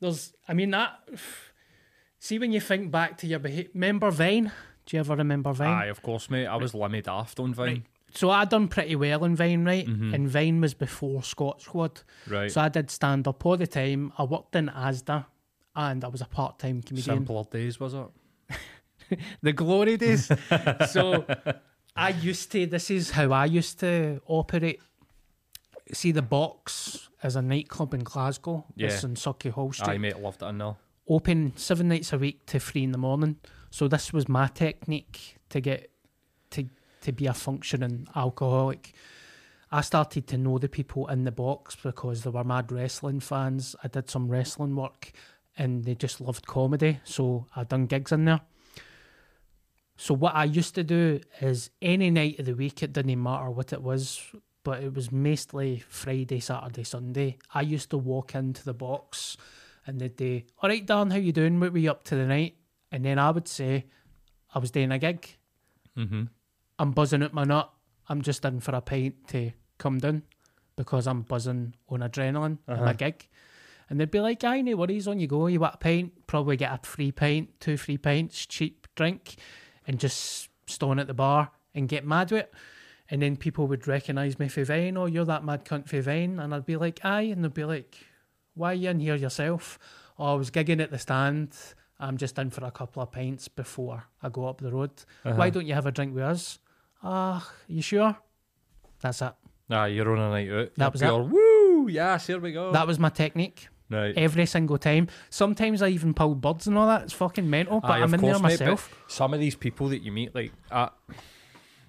there's, I mean, that, see when you think back to your behavior, remember Vine? Do you ever remember Vine? Aye, of course, mate. I was Limmy Daft on Vine. So I done pretty well in Vine, right? And Vine was before Scot Squad. Mm-hmm. Right. So I did stand up all the time. I worked in ASDA and I was a part time comedian. Simpler days, was it? The glory days. so I used to, this is how I used to operate. See, the box is a nightclub in Glasgow. It's Yeah. in Sauchiehall Street. Aye, mate, loved it in there. open seven nights a week to three in the morning. So this was my technique to get to to be a functioning alcoholic. I started to know the people in the box because they were mad wrestling fans. I did some wrestling work and they just loved comedy. So I'd done gigs in there. So what I used to do is any night of the week, it didn't matter what it was, but it was mostly Friday, Saturday, Sunday. I used to walk into the box and they'd say, All right, Dan, how you doing? What were you up to tonight? And then I would say, I was doing a gig. Mm-hmm. I'm buzzing out my nut. I'm just in for a pint to come down because I'm buzzing on adrenaline in Uh-huh. my gig. And they'd be like, aye, no worries, on you go. You want a pint, probably get a free pint, two free pints, cheap drink, and just stone at the bar and get mad with it. And then people would recognise me for Vine, oh, you're that mad cunt for Vine. And I'd be like, aye. And they'd be like, why are you in here yourself? Oh, I was gigging at the stand. I'm just in for a couple of pints before I go up the road. Why don't you have a drink with us? Ah, you sure? That's it. Nah, you're on a night out. That was it. Woo! Yes, here we go. That was my technique. right. Every single time. Sometimes I even pull birds and all that. It's fucking mental, but Aye, I'm in course, there mate, myself. some of these people that you meet, like, uh,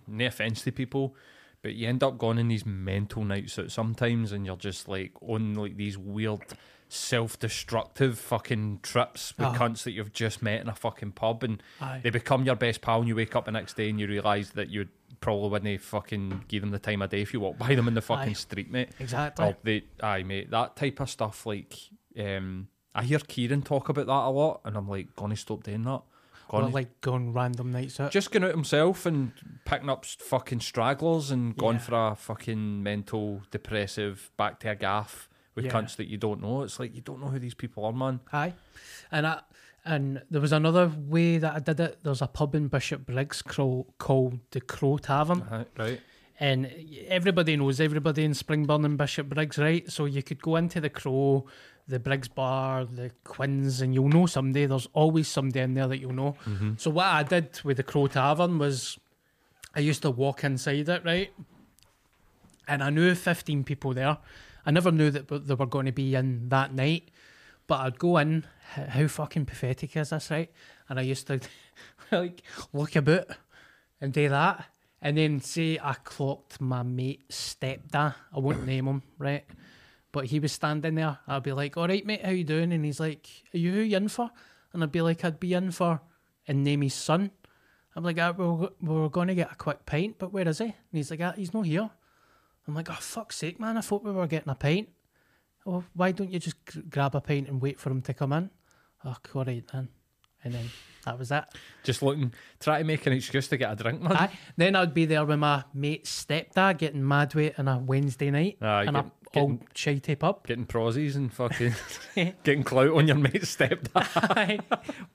no offense to people, but you end up going in these mental nights out sometimes, and you're just like on like these weird, self-destructive fucking trips with Oh. cunts that you've just met in a fucking pub, and Aye. they become your best pal, and you wake up the next day and you realise that you probably wouldn't fucking give them the time of day if you walk by them in the fucking Aye. street, mate. Exactly. Oh, they, aye, mate, that type of stuff. Like, um, I hear Kieran talk about that a lot, and I'm like, gonna stop doing that. Or Gonna, like going random nights out. just going out himself and picking up fucking stragglers and going for a fucking mental, depressive, back to a gaff with Yeah. cunts that you don't know. It's like you don't know who these people are, man. Aye. And I, and there was another way that I did it. There's a pub in Bishopbriggs called, called the Crow Tavern. Right, right. And everybody knows everybody in Springburn and Bishopbriggs, right? So you could go into the Crow, the Briggs Bar, the Quins, and you'll know somebody. There's always somebody in there that you'll know. Mm-hmm. So what I did with the Crow Tavern was I used to walk inside it, right? And I knew 15 people there. I never knew that they were going to be in that night. But I'd go in. How fucking pathetic is this, right? And I used to like look about and do that, and then say I clocked my mate stepdad. I won't name him, right? But he was standing there. I'd be like, "All right, mate, how you doing?" And he's like, "Are you who you in for?" And I'd be like, "I'd be in for," and name his son. I'm like, ah, "We're we're going to get a quick pint, but where is he?" And he's like, ah, "He's not here." I'm like, "Oh fuck's sake, man! I thought we were getting a pint." Oh, why don't you just g- grab a pint and wait for him to come in? Oh, all right then. And then that was it. Just looking, try to make an excuse to get a drink, man. Aye. Then I'd be there with my mate's stepdad getting mad weight on a Wednesday night Aye, in a get- old getting- shitey pub. Getting prosies and fucking getting clout on your mate's stepdad.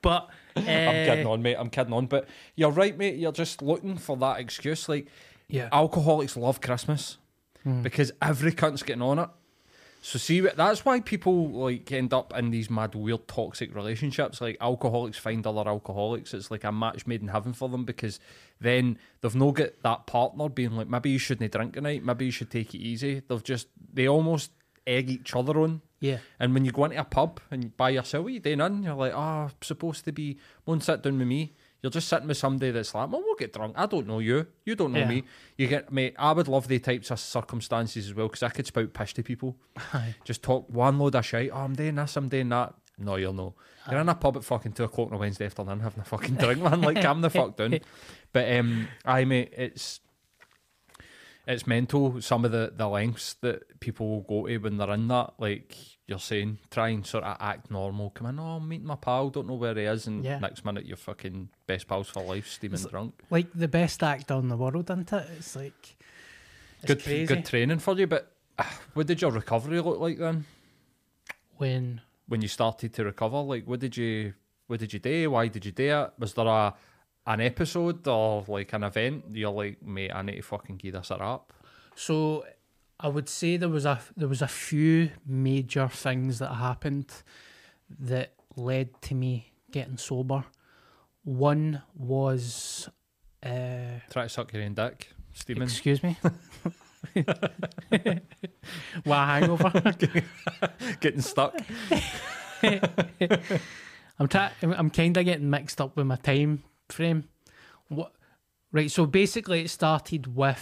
But uh, I'm kidding on, mate. I'm kidding on. But you're right, mate. You're just looking for that excuse. Like, Yeah. alcoholics love Christmas Hmm. because every cunt's getting on it. So see, that's why people like end up in these mad, weird, toxic relationships. Like alcoholics find other alcoholics. It's like a match made in heaven for them because then they've no get that partner being like, maybe you shouldn't drink tonight. Maybe you should take it easy. They've just they almost egg each other on. Yeah. And when you go into a pub and by yourself, what are you doing in? You're like, oh, I'm supposed to be, won't sit down with me. You're just sitting with somebody that's like, well, we'll get drunk. I don't know you. You don't know Yeah. me. You get, mate, I would love the types of circumstances as well because I could spout pish to people. Aye. Just talk one load of shit. Oh, I'm doing this, I'm doing that. No, you'll know. You're in a pub at fucking two o'clock on a Wednesday afternoon having a fucking drink, man. Like, calm the fuck down. But, um, I, mate, it's, it's mental some of the, the lengths that people will go to when they're in that. Like you're saying, try and sort of act normal. Come on, oh, I'm meeting my pal, don't know where he is, and Yeah. next minute you're fucking best pals for life, steaming drunk. Like the best actor in the world, isn't it? It's like it's Good, crazy. good training for you. But uh, what did your recovery look like then? when When you started to recover, like what did you, what did you do? Why did you do it? Was there a an episode or like an event? You're like, mate, I need to fucking give this a wrap. So I would say there was a there was a few major things that happened that led to me getting sober. One was uh Try to suck your own dick, steaming. excuse me. What hangover? getting stuck. I'm trying. I'm kind of getting mixed up with my time frame. What? Right. So basically, it started with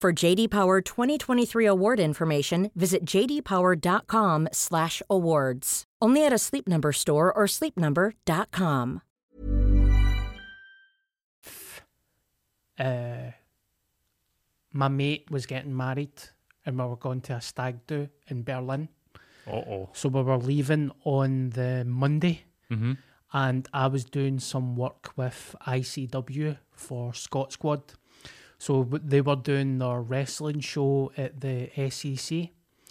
For JD Power 2023 award information, visit jdpower.com/awards. Only at a Sleep Number store or sleepnumber.com. uh, my mate was getting married and we were going to a stag do in Berlin. Uh oh. So we were leaving on the Monday Mm-hmm. and I was doing some work with ICW for Scot Squad. So they were doing their wrestling show at the SEC.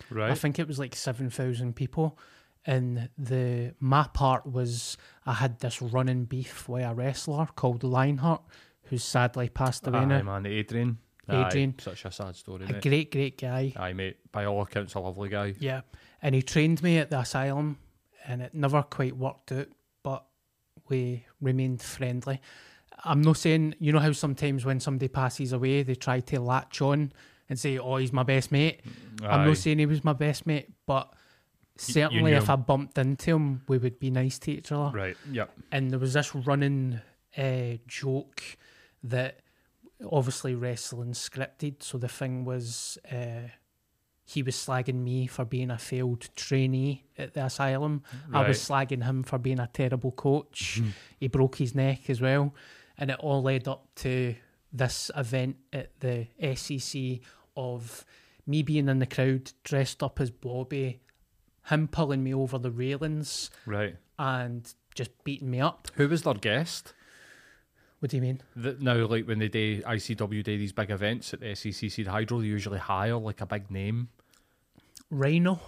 Right. I think it was like 7,000 people. And the my part was I had this running beef with a wrestler called Lionheart, who's sadly passed away Aye, now. man, Adrian. Adrian. Aye, such a sad story, A mate. great, great guy. Aye, mate. By all accounts, a lovely guy. Yeah. And he trained me at the asylum and it never quite worked out, but we remained friendly. I'm not saying, you know how sometimes when somebody passes away, they try to latch on and say, oh, he's my best mate. I'm not saying he was my best mate, but certainly if him. I bumped into him, we would be nice to each other. Right. Yep. And there was this running uh, joke that obviously wrestling scripted. So the thing was, uh, he was slagging me for being a failed trainee at the asylum. I was slagging him for being a terrible coach. he broke his neck as well. And it all led up to this event at the SEC of me being in the crowd dressed up as Bobby, him pulling me over the railings Right. and just beating me up. Who was their guest? What do you mean? The, now, like when they do ICW do these big events at the SEC SSE Hydro, they usually hire like a big name. Rhyno.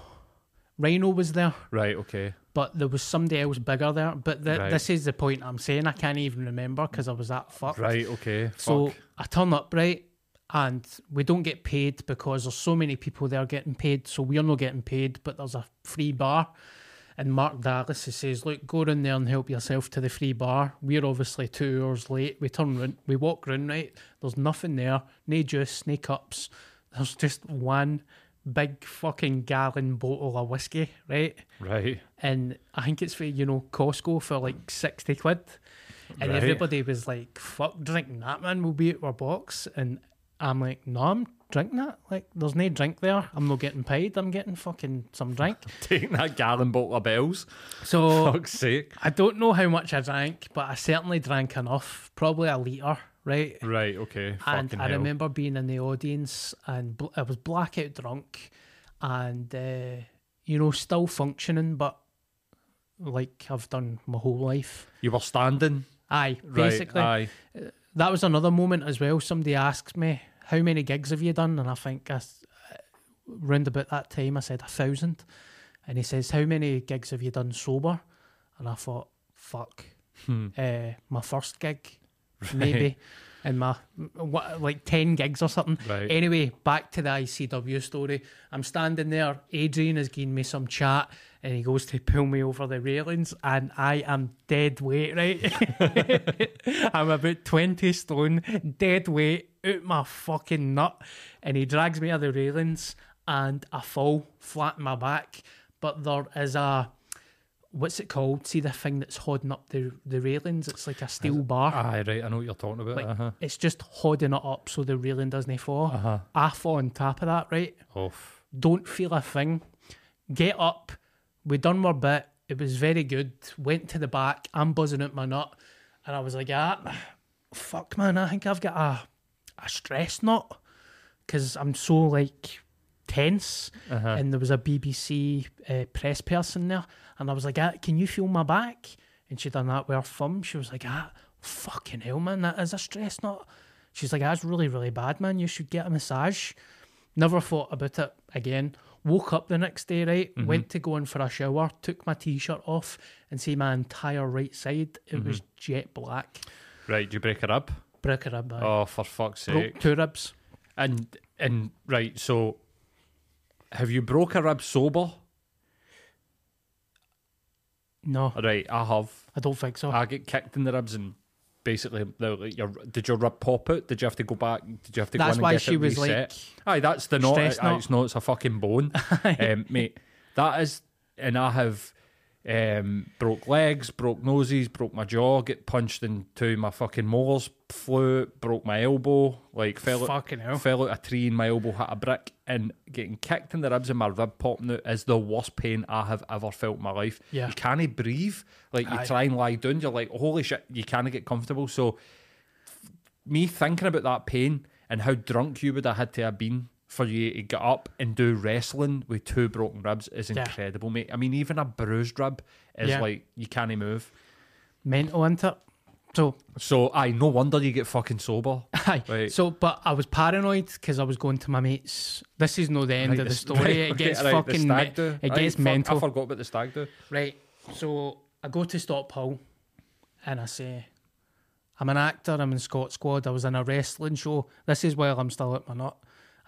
Rhyno was there, Right. Okay. But there was somebody else bigger there. But th- Right. this is the point I'm saying. I can't even remember because I was that fucked. Right. Okay. So Fuck. I turn up, right? And we don't get paid because there's so many people there getting paid. So we're not getting paid, but there's a free bar. And Mark Dallas he says, Look, go in there and help yourself to the free bar. We're obviously two hours late. We turn round, we walk round, right? There's nothing there, no juice, no cups. There's just one big fucking gallon bottle of whiskey, right? Right. and I think it's for you know Costco for like sixty quid, and Right. everybody was like, "Fuck, drinking that man We'll be at our box," and I'm like, "No, I'm drinking that. Like, there's no drink there. I'm not getting paid. I'm getting fucking some drink." Taking that gallon bottle of bells. So Fuck's sake. I don't know how much I drank, but I certainly drank enough, probably a liter, right? Right. Okay. and Fucking I hell. remember being in the audience and bl- I was blackout drunk and uh, you know still functioning but like I've done my whole life you were standing. aye Right, basically Aye. that was another moment as well somebody asked me how many gigs have you done and I think I, s- round about that time I said a thousand and he says how many gigs have you done sober and I thought fuck uh, my first gig maybe in my what like 10 gigs or something. Right. anyway back to the ICW story. I'm standing there. Adrian is giving me some chat and he goes to pull me over the railings and I am dead weight right? I'm about 20 stone dead weight out my fucking nut and he drags me out the railings and I fall flat on my back. But there is a what's it called? See the thing that's holding up the the railings? It's like a steel bar. Aye. Right. I know what you're talking about. like uh-huh. it's just holding it up so the railing doesn't fall. Uh-huh. I fall on top of that, right? Off. Don't feel a thing. Get up. We done our bit. It was very good. Went to the back. I'm buzzing out my nut, and I was like, ah, fuck, man. I think I've got a a stress knot because I'm so like tense. Uh-huh. And there was a BBC uh, press person there, and I was like, ah, "Can you feel my back?" And she done that with her thumb. She was like, "Ah, fucking hell, man, that is a stress knot." She's like, "That's really, really bad, man. You should get a massage." Never thought about it again. Woke up the next day, right? Went to go in for a shower, took my t-shirt off, and see my entire right side. It was jet black. Right. Do you break it up? Broke a rib. aye. Oh, for fuck's sake. Broke two ribs. And and right, so have you broke a rib sober? No, Right, I have. I don't think so. I get kicked in the ribs and basically like, your, did your rib pop out? Did you have to go back? Did you have to That's go and get she it was, reset? like, Aye, that's the knot. Aye. It's not. It's a fucking bone, um, mate. That is, and I have um, broke legs, broke noses, broke my jaw, get punched into my fucking molars, flew, broke my elbow, like fell Fucking out, hell. fell out a tree and my elbow hit a brick, and getting kicked in the ribs and my rib popping out is the worst pain I have ever felt in my life. Yeah. You can't breathe. Like you Aye. try and lie down, you're like, holy shit, you can't get comfortable. So me thinking about that pain and how drunk you would have had to have been for you to get up and do wrestling with two broken ribs is Yeah. incredible, mate. I mean, even a bruised rib is Yeah. like you can't move. Mental into it. So, So, aye, no wonder you get fucking sober. aye. Right. So, but I was paranoid because I was going to my mates. This is no the end Right, of the story. right, it gets right, fucking. me- it gets mental. I forgot about the stag do. Right. So I go to Stockpole and I say, I'm an actor, I'm in Scot Squad. I was in a wrestling show. This is while I'm still at my nut.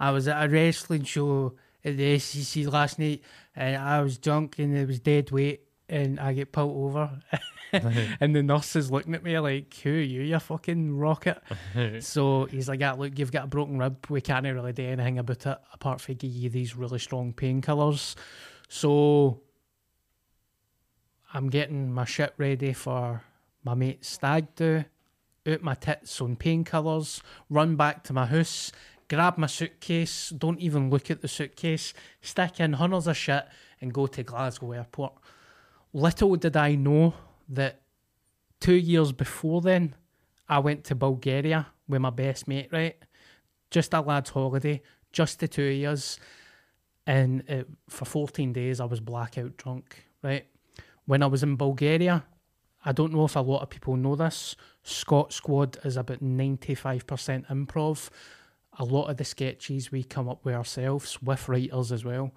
I was at a wrestling show at the SCC last night and I was drunk and it was dead weight and I get pulled over. and the nurse is looking at me like, Who are you, you fucking rocket? so he's like, ah, Look, you've got a broken rib. We can't really do anything about it apart from give you these really strong painkillers. So I'm getting my shit ready for my mate's stag do, out my tits on painkillers, run back to my house, grab my suitcase, don't even look at the suitcase, stick in hundreds of shit, and go to Glasgow Airport. Little did I know that two years before then, I went to Bulgaria with my best mate, right? Just a lad's holiday, just the two years. And it, for 14 days, I was blackout drunk, right? When I was in Bulgaria, I don't know if a lot of people know this. Scot Squad is about 95% improv. A lot of the sketches we come up with ourselves, with writers as well.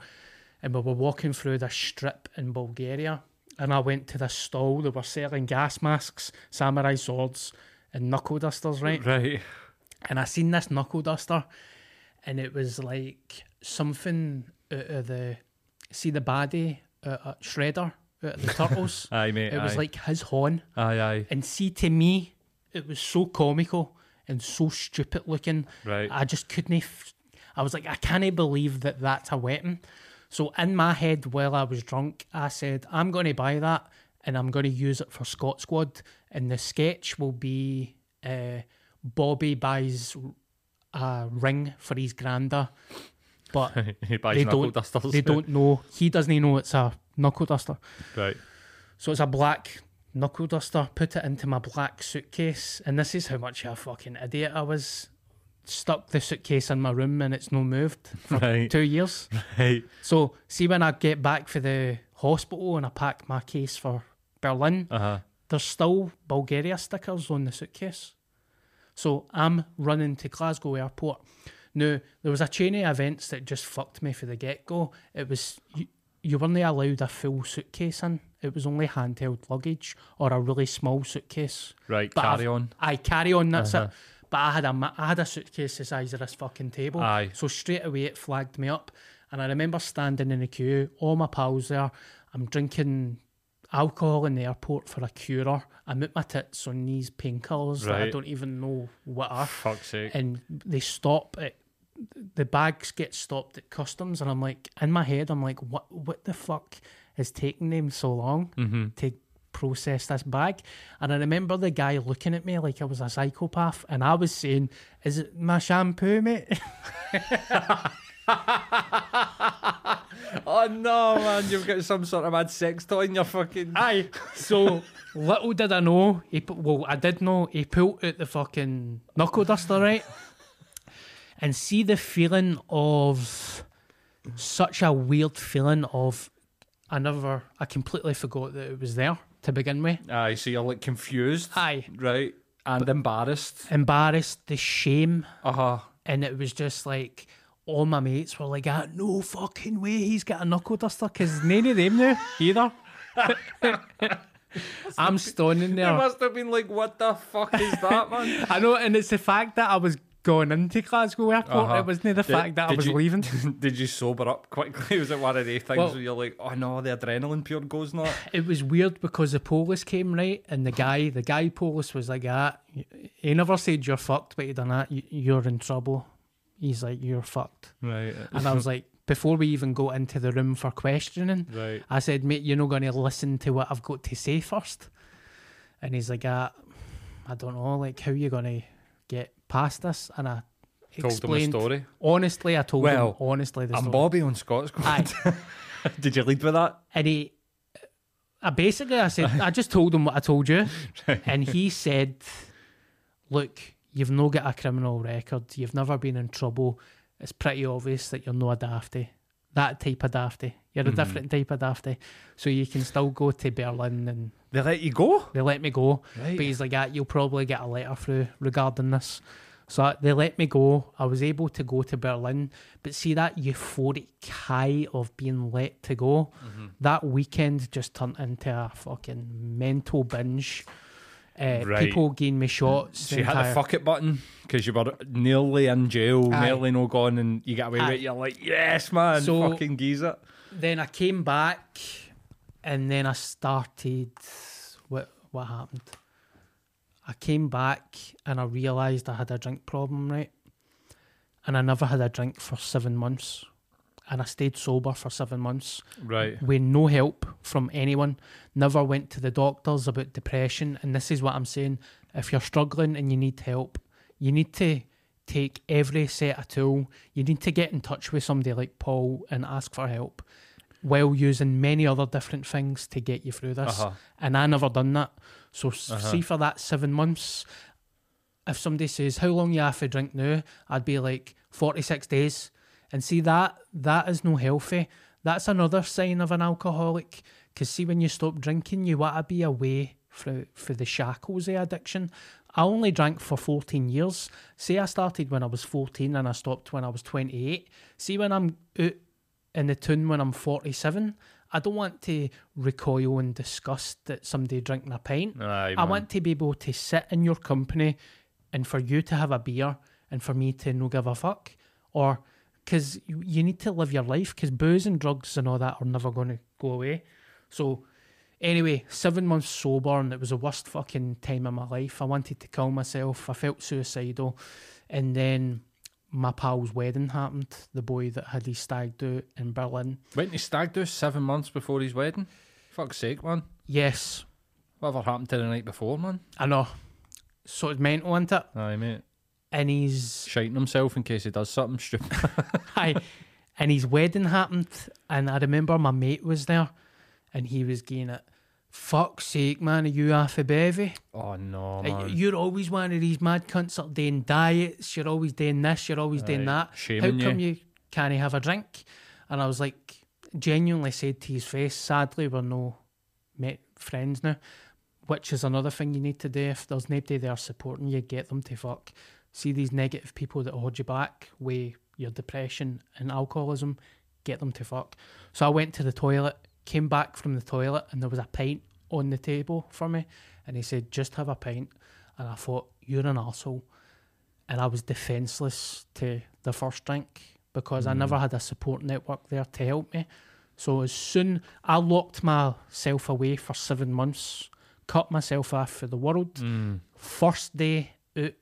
And we were walking through this strip in Bulgaria. And I went to this stall. They were selling gas masks, samurai swords, and knuckle dusters, right? Right. and I seen this knuckle duster, and it was like something out of the see the baddie uh, uh, shredder out of the turtles. Aye, mate. it was like his horn, Aye, aye. and see to me, it was so comical and so stupid looking. Right. I just couldn't. F- I was like, I can't believe that that's a weapon. So in my head, while I was drunk, I said, I'm going to buy that and I'm going to use it for Scot Squad. And the sketch will be uh, Bobby buys a ring for his granda, but he buys they knuckle don't. dusters. They don't know. He doesn't know it's a knuckle duster. right. So it's a black knuckle duster. Put it into my black suitcase, and this is how much of a fucking idiot I was. Stuck the suitcase in my room, and it's no moved for Right. two years. Right. So see when I get back for the hospital and I pack my case for Berlin, Uh huh. there's still Bulgaria stickers on the suitcase. So I'm running to Glasgow Airport. Now there was a chain of events that just fucked me for the get go. It was you, you weren't allowed a full suitcase in. It was only handheld luggage or a really small suitcase. Right. But carry I've- on. I carry on. That's Uh-huh. it. But I had a I had a suitcase the size of this fucking table. Aye. So straight away it flagged me up, and I remember standing in the queue. All my pals there. I'm drinking alcohol in the airport for a curer. I'm at my tits on these painkillers that I don't even know what are. Fuck's sake. And they stop at the bags get stopped at customs, and I'm like in my head, I'm like, what what the fuck is taking them so long Mm-hmm. to process this bag? And I remember the guy looking at me like I was a psychopath, and I was saying, "Is it my shampoo, mate?" Oh no, man! You've got some sort of mad sex toy in your fucking. Aye. So little did I know, he well, I did know he pulled out the fucking knuckle duster, right? And see the feeling of such a weird feeling of I never, I completely forgot that it was there to begin with. Aye, so you're like confused, Aye. right? And embarrassed. Embarrassed, the shame, Uh huh. and it was just like all my mates were like, ah, "No fucking way, he's got a knuckle duster," because none of them knew either. I'm standing You there. must have been like, "What the fuck is that, man?" I know, and it's the fact that I was going into Glasgow Airport. Uh-huh. It wasn't the Did- fact that I was you- leaving. Did you sober up quickly? Was it one of the things Well- where you're like, oh no, the adrenaline pure goes not? It was weird because the police came right, and the guy, the guy police was like, "Ah, he never said you're fucked, but he done that. You- You're in trouble." He's like, "You're fucked," right, and I was like, before we even got into the room for questioning, right. I said, "Mate, you're not going to listen to what I've got to say first. And he's like, ah, "I don't know, like how you going to get past this?" And I Told them the explained. story. Honestly, I told Well, him honestly the I'm story. Bobby on Scott's Aye. Did you lead with that? And he, I basically, I said, I just told him what I told you, and he said, "Look, you've no got a criminal record. You've never been in trouble. It's pretty obvious that you're not a dafty. That type of dafty. You're a different type of dafty. So you can still go to Berlin and They let you go? they let me go. Right. But he's like, ah, you'll probably get a letter through regarding this. So they let me go. I was able to go to Berlin. But see that euphoric high of being let to go, Mm-hmm. that weekend just turned into a fucking mental binge. Uh, Right. People gave me shots. So you hit the fuck it button because you were nearly in jail, Aye. nearly no gone, and you get away with it. You're like, yes, man, So- fucking geese it. Then I came back, and then I started. What what happened? I came back and I realised I had a drink problem, right? And I never had a drink for seven months, and I stayed sober for seven months Right. with no help from anyone. Never went to the doctors about depression. And this is what I'm saying: if you're struggling and you need help, you need to take every set of tool. You need to get in touch with somebody like Paul and ask for help, while using many other different things to get you through this. Uh-huh. And I never done that. So s see for that seven months. If somebody says how long you have to drink now, I'd be like forty six days. And see that that is no healthy. That's another sign of an alcoholic. Because see, when you stop drinking, you want to be away for for the shackles of addiction. I only drank for fourteen years. Say I started when I was fourteen and I stopped when I was twenty eight. See, when I'm out in the tune when I'm forty seven, I don't want to recoil in disgust at somebody drinking a pint. Aye, I want to be able to sit in your company and for you to have a beer and for me to no give a fuck. Or because you, you need to live your life because booze and drugs and all that are never going to go away. So, anyway, seven months sober and it was the worst fucking time of my life. I wanted to kill myself. I felt suicidal. And then my pal's wedding happened. The boy that had his stag do in Berlin. Went to stag do seven months before his wedding. Fuck's sake, man. Yes, Whatever happened to the night before, man? I know. So it's mental, isn't it? Aye, mate. And he's Shiting himself in case he does something stupid. Hi. And his wedding happened, and I remember my mate was there, and he was getting it. Fuck's sake, man, are you half a bevy? oh, no, Uh, man. You're always one of these mad cunts that are doing diets, you're always doing this, you're always doing that. How come you. you can't have a drink? And I was like, genuinely said to his face, sadly, we're no met friends now, which is another thing you need to do. If there's nobody there supporting you, get them to fuck. See these negative people that hold you back with your depression and alcoholism, get them to fuck. So I went to the toilet, came back from the toilet, and there was a pint on the table for me. And he said, just have a pint. And I thought, you're an asshole," And I was defenseless to the first drink because I never had a support network there to help me. So as soon I locked myself away for seven months, cut myself off for the world. Mm. First day out,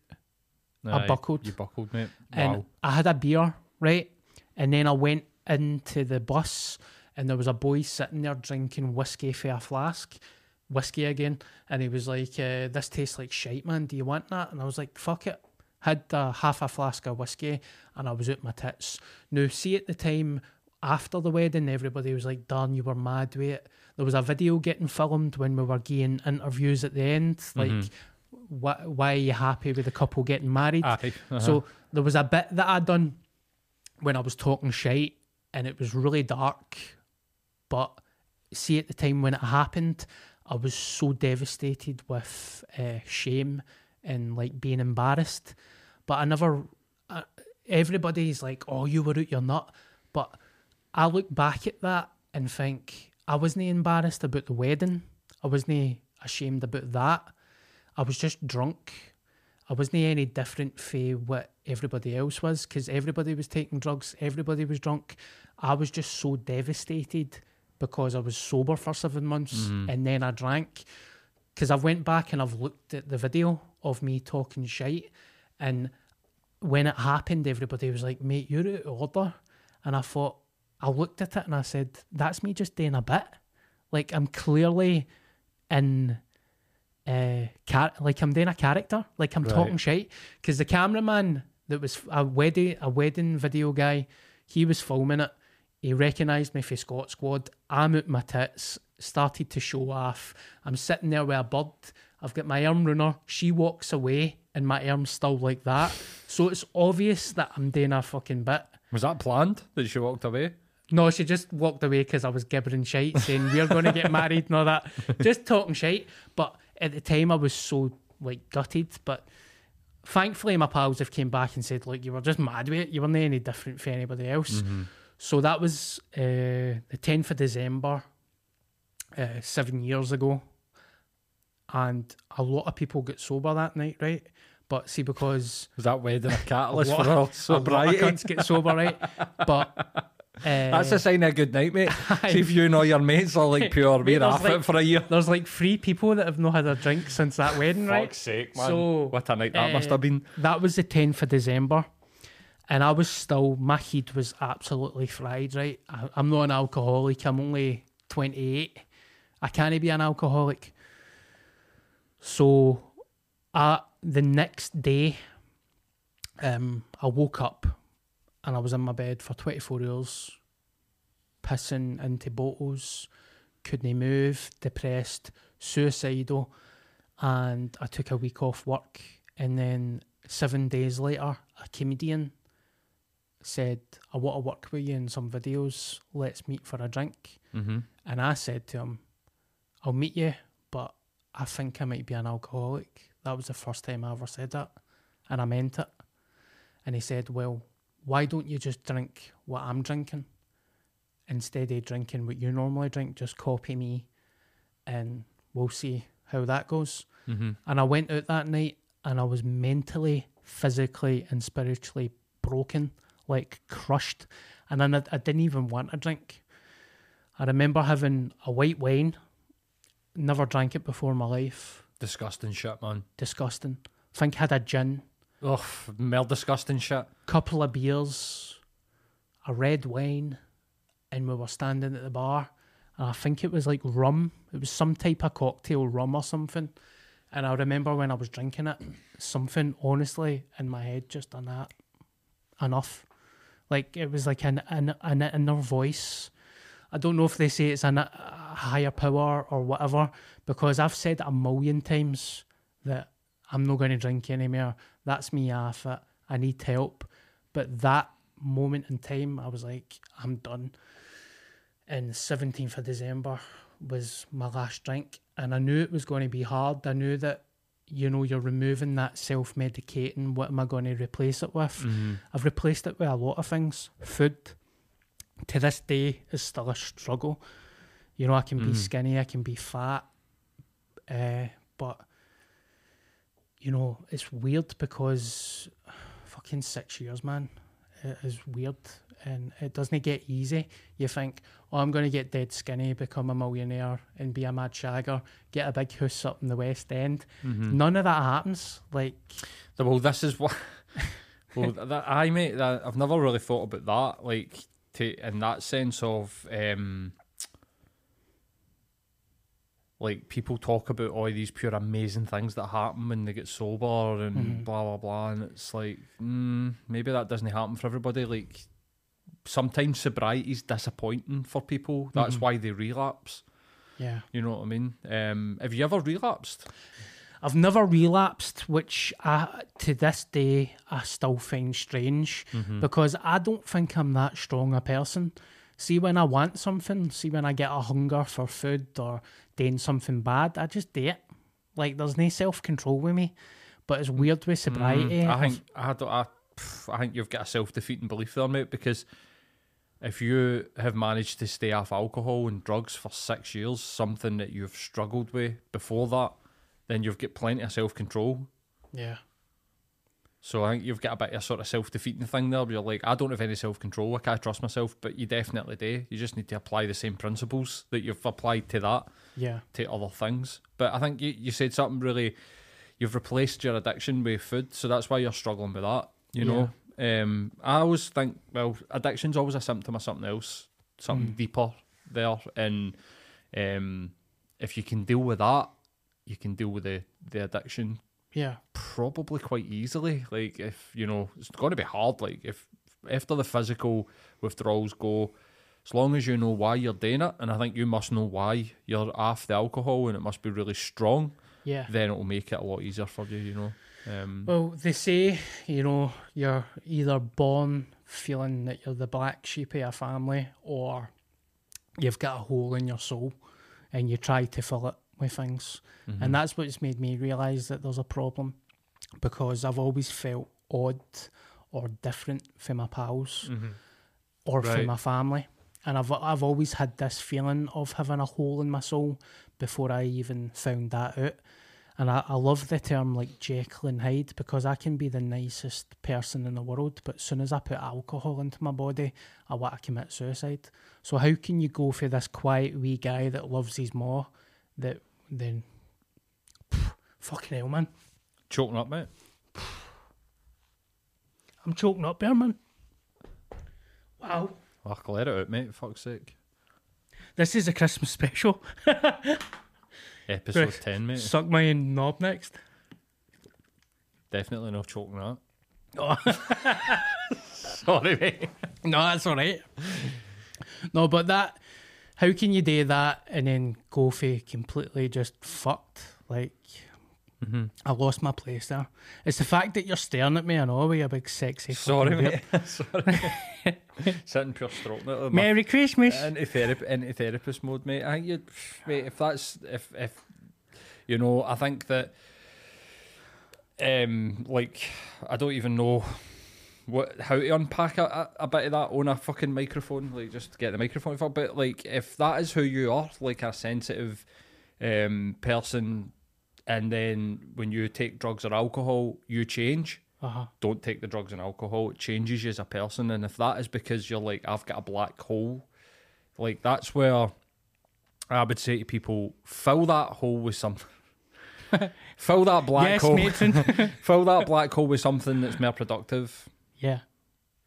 I Aye, buckled. You buckled, mate. and. I had a beer, right? And then I went into the bus, and there was a boy sitting there drinking whiskey for a flask, whiskey again, and he was like, uh, "This tastes like shite, man. Do you want that?" And I was like, "Fuck it." Had uh, half a flask of whiskey, and I was out my tits. Now, see, at the time after the wedding, everybody was like, "Darn, you were mad with it." There was a video getting filmed when we were getting interviews at the end, like. Why, why are you happy with the couple getting married? Uh-huh. So there was a bit that I'd done when I was talking shite, and it was really dark. But see, at the time when it happened, I was so devastated with uh, shame and like being embarrassed. But I never. Uh, everybody's like, "Oh, you were out your nut," but I look back at that and think I wasn't embarrassed about the wedding. I wasn't ashamed about that. I was just drunk. I wasn't any different from what everybody else was because everybody was taking drugs, everybody was drunk. I was just so devastated because I was sober for seven months and then I drank. Because I went back and I've looked at the video of me talking shite, and when it happened, everybody was like, "Mate, you're out of order," and I thought, I looked at it and I said, "That's me just doing a bit. Like I'm clearly in." uh, char- like I'm doing a character, like I'm talking shit. Because the cameraman that was a wedding a wedding video guy, he was filming it. He recognised me for Scot Squad. I'm out my tits, started to show off. I'm sitting there with a bird. I've got my arm runner. She walks away, and my arm's still like that. So it's obvious that I'm doing a fucking bit. Was that planned that she walked away? No, she just walked away because I was gibbering shite, saying we're going to get married and all that. Just talking shite. But at the time, I was so like gutted. But thankfully, my pals have came back and said, "Look, you were just mad with it. You weren't any different for anybody else." Mm-hmm. So that was uh, the tenth of December, uh, seven years ago, and a lot of people got sober that night, right? But see, because Was that wedding a catalyst a lot, for a her lot of sobriety? cunts get sober, right? But uh, That's a sign of a good night, mate. See if you and all your mates are like pure, Mate, we're there's off like- it for a year. There's like three people that have not had a drink since that wedding, right? Fuck's sake, man. So, what a night that uh, must have been. That was the 10th of December. And I was still, my head was absolutely fried, right? I, I'm not an alcoholic. I'm only 28. I can't be an alcoholic. So, uh, the next day, um, I woke up and I was in my bed for 24 hours, pissing into bottles, couldn't move, depressed, suicidal, and I took a week off work. And then seven days later, a comedian said, I want to work with you in some videos. Let's meet for a drink. Mm-hmm. And I said to him, I'll meet you, but I think I might be an alcoholic. That was the first time I ever said that. And I meant it. And he said, Well, why don't you just drink what I'm drinking? Instead of drinking what you normally drink, just copy me and we'll see how that goes. Mm-hmm. And I went out that night and I was mentally, physically, and spiritually broken, like crushed. And then I, I didn't even want a drink. I remember having a white wine, never drank it before in my life. Disgusting shit, man. Disgusting. think I had a gin, Ugh, more disgusting shit. couple of beers, a red wine, and we were standing at the bar. And I think it was like rum. It was some type of cocktail, rum or something. And I remember when I was drinking it, something honestly in my head just done that. Enough. Like it was like an, an, an inner voice. I don't know if they say it's an, a higher power or whatever, because I've said a million times that I'm not going to drink anymore. That's me off it. I need help. But that moment in time, I was like, I'm done. And 17th of December was my last drink. And I knew it was going to be hard. I knew that, you know, you're removing that self medicating. What am I going to replace it with? I've replaced it with a lot of things. Food, to this day, is still a struggle. You know, I can be skinny, I can be fat. Uh, but you know, it's weird because fucking six years, man, it is weird and it doesn't get easy. You think, oh, I'm going to get dead skinny, become a millionaire, and be a mad shagger, get a big house up in the West End. None of that happens. Like, Well, this is what. well, that, I mate, that, I've never really thought about that. Like, to, in that sense of, um, like people talk about all these pure amazing things that happen when they get sober and blah blah blah, and it's like, mm, maybe that doesn't happen for everybody. Like, sometimes sobriety is disappointing for people. That's mm-hmm. why they relapse. yeah. You know what I mean? Um, have you ever relapsed? I've never relapsed, which I, to this day I still find strange mm-hmm. because I don't think I'm that strong a person. See, when I want something, see, when I get a hunger for food or doing something bad, I just do it. Like, there's no self control with me. But it's weird with mm, sobriety. I think I don't. I, I think you've got a self defeating belief there, mate. Because if you have managed to stay off alcohol and drugs for six years, something that you've struggled with before that, then you've got plenty of self control. yeah. So I think you've got a bit of a sort of self defeating thing there. Where you're like, I don't have any self control. I can't trust myself, but you definitely do. You just need to apply the same principles that you've applied to that Yeah. to other things. But I think you, you said something really. You've replaced your addiction with food, so that's why you're struggling with that. You know, um, I always think, well, addiction's always a symptom of something else, something deeper there, and um, if you can deal with that, you can deal with the the addiction Yeah. probably quite easily. Like if you know, it's going to be hard. Like if after the physical withdrawals go, as long as you know why you're doing it, and I think you must know why you're off the alcohol, and it must be really strong. Yeah. Then it'll make it a lot easier for you. You know. Um, Well, they say, you know, you're either born feeling that you're the black sheep of your family or you've got a hole in your soul and you try to fill it with things. Mm-hmm. And that's what's made me realise that there's a problem because I've always felt odd or different from my pals or Right. from my family. And I've I've always had this feeling of having a hole in my soul before I even found that out. And I, I love the term like Jekyll and Hyde because I can be the nicest person in the world, but as soon as I put alcohol into my body, I want to commit suicide. So how can you go for this quiet wee guy that loves his ma that then Pff, fucking hell man. choking up, mate. I'm choking up there, man. Wow. I'll let it out, mate. Fuck's sake. This is a Christmas special. Episode Right. ten, mate. Suck my knob next. Definitely not choking that. Oh. Sorry, mate. No, that's all right. no, but that, how can you do that and then go for completely just fucked? Like, Mm-hmm. I lost my place there. It's the fact that you're staring at me, I know, with your big sexy. Sorry, mate. Sorry. Sitting pure with my Merry Christmas. into therapy into therapist mode, mate. I think you, mate. If that's if if you know, I think that um like I don't even know what how to unpack a, a, a bit of that on a fucking microphone, like just get the microphone for. But like if that is who you are, like a sensitive um person, and then when you take drugs or alcohol, you change Uh-huh. don't take the drugs and alcohol. It changes you as a person. And if that is because you're like, I've got a black hole, like that's where I would say to people, fill that hole with something. fill that black yes, hole. fill that black hole with something that's more productive. yeah.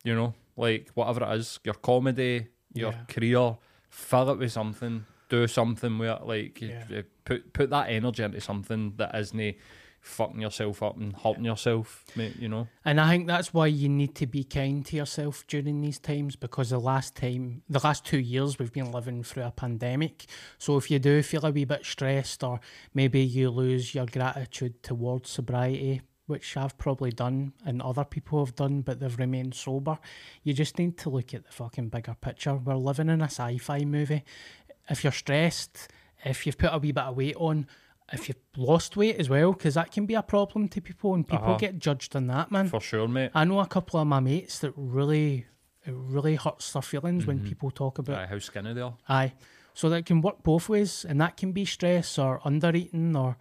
You know, like whatever it is, your comedy, your Yeah. career, fill it with something. Do something with it. Like Yeah. put put that energy into something that isn't fucking yourself up and hurting yourself, mate. You know. And I think that's why you need to be kind to yourself during these times because the last time, the last two years, we've been living through a pandemic. So if you do feel a wee bit stressed or maybe you lose your gratitude towards sobriety, which I've probably done and other people have done, but they've remained sober, you just need to look at the fucking bigger picture. We're living in a sci fi movie. If you're stressed, if you've put a wee bit of weight on, if you've lost weight as well, because that can be a problem to people and people Uh-huh. get judged on that, man. For sure, mate. I know a couple of my mates that really, it really hurts their feelings when people talk about Aye, how skinny they are. Aye. So that can work both ways, and that can be stress or under eating or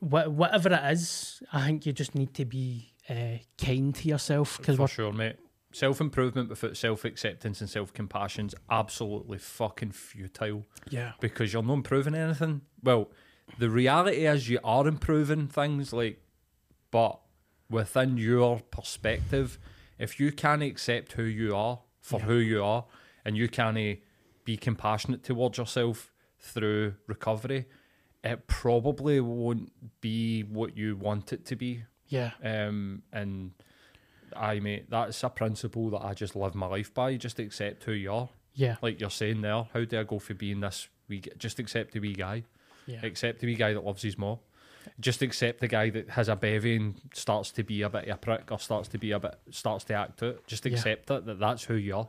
wha- whatever it is. I think you just need to be uh, kind to yourself because For we're sure, mate. Self improvement without self acceptance and self compassion is absolutely fucking futile yeah, because you're not improving anything. Well, the reality is you are improving things, like, but within your perspective, if you can't accept who you are for who you are, and you can't be compassionate towards yourself through recovery, it probably won't be what you want it to be. yeah, Um, and I mate, that's a principle that I just live my life by. Just accept who you are. yeah, Like you're saying there, how do I go for being this wee? Just accept the wee guy. yeah, Accept the wee guy that loves his mom. Just accept the guy that has a bevy and starts to be a bit of a prick or starts to be a bit starts to act out. Just Yeah. accept it that that's who you are.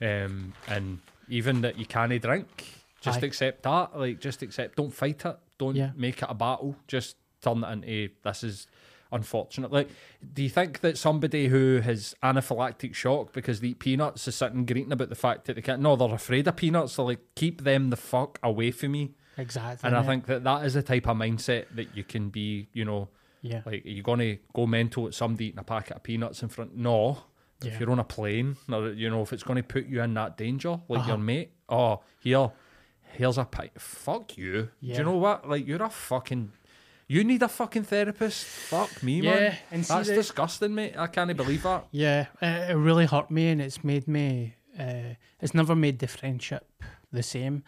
Um, and even that you can't drink, just Aye. accept that. Like just accept. Don't fight it. Don't Yeah. make it a battle. Just turn it into this is unfortunate. Like, do you think that somebody who has anaphylactic shock because they eat peanuts is sitting greeting about the fact that they can't? No, they're afraid of peanuts. So like, keep them the fuck away from me. exactly. And I think that that is the type of mindset that you can be, you know, Yeah. Like, are you going to go mental at somebody eating a packet of peanuts in front? No. If Yeah. you're on a plane, or you know, if it's going to put you in that danger, like Uh-huh. your mate, oh, here, here's a pie. Fuck you. Do you know what? Like, you're a fucking. You need a fucking therapist. Fuck me, Yeah, man. and That's the- disgusting, mate. I can't believe that. Yeah, it, it really hurt me, and it's made me. Uh, it's never made the friendship the same.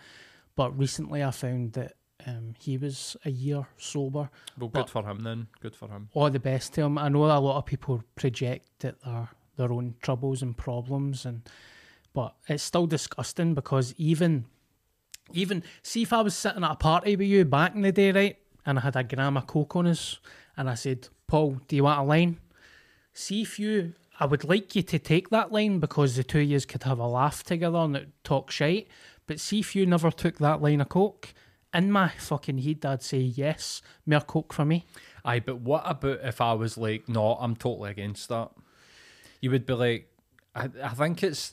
But recently, I found that um, he was a year sober. Well, good for him then. Good for him. All the best to him. I know a lot of people project that their their own troubles and problems, and but it's still disgusting because even even see if I was sitting at a party with you back in the day, right, and I had a gram of coke on us, and I said, "Paul, do you want a line?" See if you. I would like you to take that line because the two of yous could have a laugh together and talk shite. But see if you never took that line of coke. In my fucking head, I'd say yes, more coke for me. Aye, but what about if I was like, no, I'm totally against that? You would be like, I, I think it's,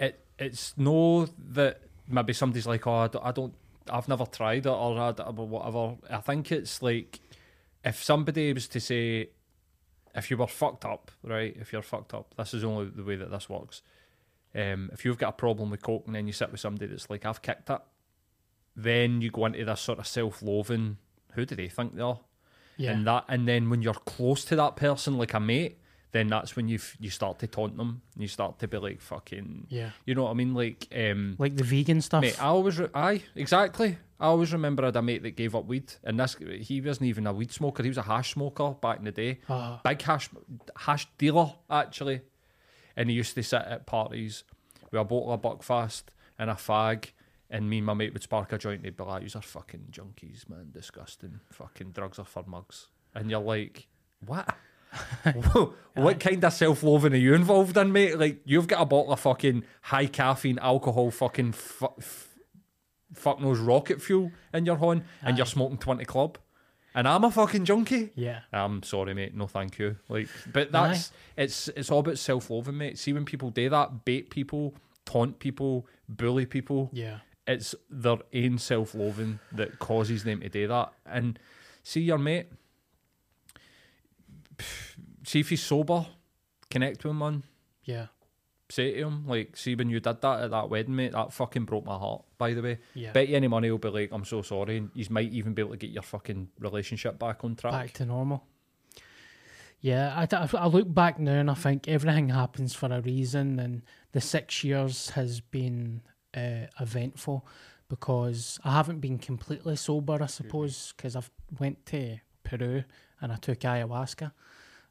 it, it's no that maybe somebody's like, oh, I don't, I don't I've never tried it or, I, or whatever. I think it's like, if somebody was to say, if you were fucked up, right? If you're fucked up, this is only the way that this works. Um, if you've got a problem with coke and then you sit with somebody that's like, I've kicked it, then you go into this sort of self-loathing. Who do they think they are? Yeah. and that and then when you're close to that person like a mate then that's when you you start to taunt them and you start to be like fucking Yeah. you know what I mean like um Like the vegan stuff. mate I always re- aye exactly I always remember I had a mate that gave up weed and this he wasn't even a weed smoker he was a hash smoker back in the day Ah. big hash hash dealer actually and he used to sit at parties with a bottle of Buckfast and a fag and me and my mate would spark a joint and he'd be like, "Yous are fucking junkies, man. Disgusting. Fucking drugs are for mugs." And you're like, "What? what kind of self-loathing are you involved in, mate? Like, you've got a bottle of fucking high caffeine alcohol, fucking fu- f- fuck knows rocket fuel in your horn, and you're smoking twenty club, and I'm a fucking junkie." Yeah. I'm sorry, mate. No, thank you. Like, but that's it's it's all about self-loathing, mate. See when people do that, bait people, taunt people, bully people Yeah. it's their own self-loathing that causes them to do that. And see your mate, see if he's sober, connect with him, man. Yeah. Say to him, like, see when you did that at that wedding, mate, that fucking broke my heart, by the way. Yeah. Bet you any money he'll be like, I'm so sorry. And you might even be able to get your fucking relationship back on track. Back to normal. Yeah, I, I look back now and I think everything happens for a reason, and the six years has been uh, eventful because I haven't been completely sober, I suppose, because I've went to Peru and I took ayahuasca,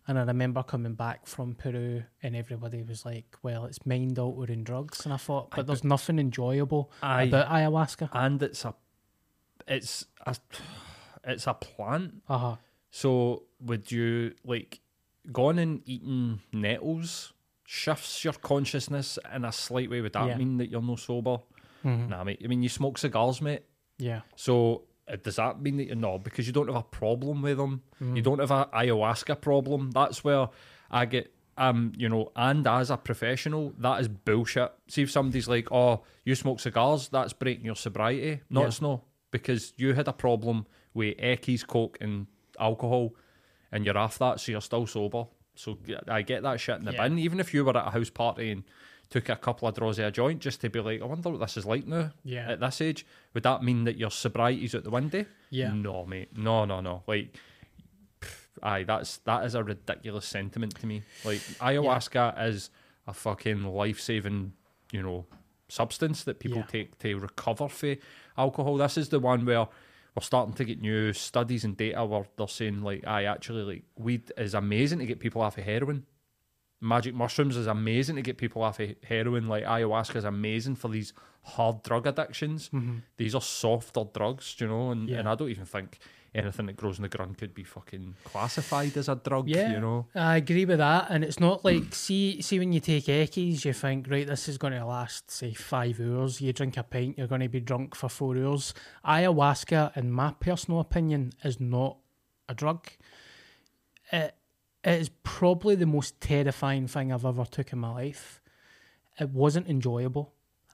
and I remember coming back from Peru and everybody was like, "Well, it's mind altering drugs," and I thought, but there's nothing enjoyable Aye. about ayahuasca. and it's a, it's a, it's a plant. Uh huh. So would you like gone and eaten nettles shifts your consciousness in a slight way? Would that Yeah. mean that you're no sober? Nah, mate. I mean, you smoke cigars, mate. Yeah. So does that mean that you're not? Because you don't have a problem with them. You don't have a ayahuasca problem. That's where I get. Um, you know, and as a professional, that is bullshit. See if somebody's like, "Oh, you smoke cigars," that's breaking your sobriety. No, Yeah. it's not because you had a problem with Eckies, coke, and alcohol, and you're off that, so you're still sober. So I get that shit in the Yeah. bin. Even if you were at a house party and took a couple of draws of a joint just to be like, I wonder what this is like now. Yeah. At this age, would that mean that your sobriety's out the window? Yeah. No, mate. No, no, no. Like, pff, aye, that's that is a ridiculous sentiment to me. Like, ayahuasca is a fucking life saving, you know, substance that people Yeah. take to recover from alcohol. This is the one where we're starting to get new studies and data where they're saying like, aye, actually, like weed is amazing to get people off of heroin. Magic mushrooms is amazing to get people off of heroin. Like ayahuasca is amazing for these hard drug addictions. Mm-hmm. These are softer drugs, you know. And, Yeah. and I don't even think anything that grows in the ground could be fucking classified as a drug. Yeah, you know. I agree with that. And it's not like see see when you take Eckies, you think right, this is going to last say five hours. You drink a pint, you're going to be drunk for four hours. Ayahuasca, in my personal opinion, is not a drug. It it is probably the most terrifying thing I've ever took in my life. It wasn't enjoyable.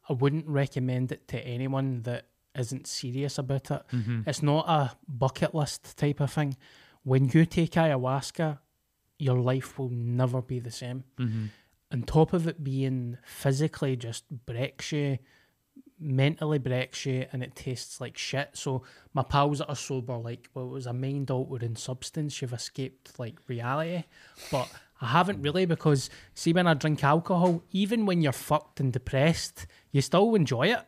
I wouldn't recommend it to anyone that isn't serious about it. It's not a bucket list type of thing. when you take ayahuasca, your life will never be the same. Mm-hmm. On top of it being physically just breaks you, mentally breaks you, and it tastes like shit. So my pals that are sober, like, well, it was a mind altering substance. You've escaped like reality, but I haven't really because see when I drink alcohol, even when you're fucked and depressed, you still enjoy it.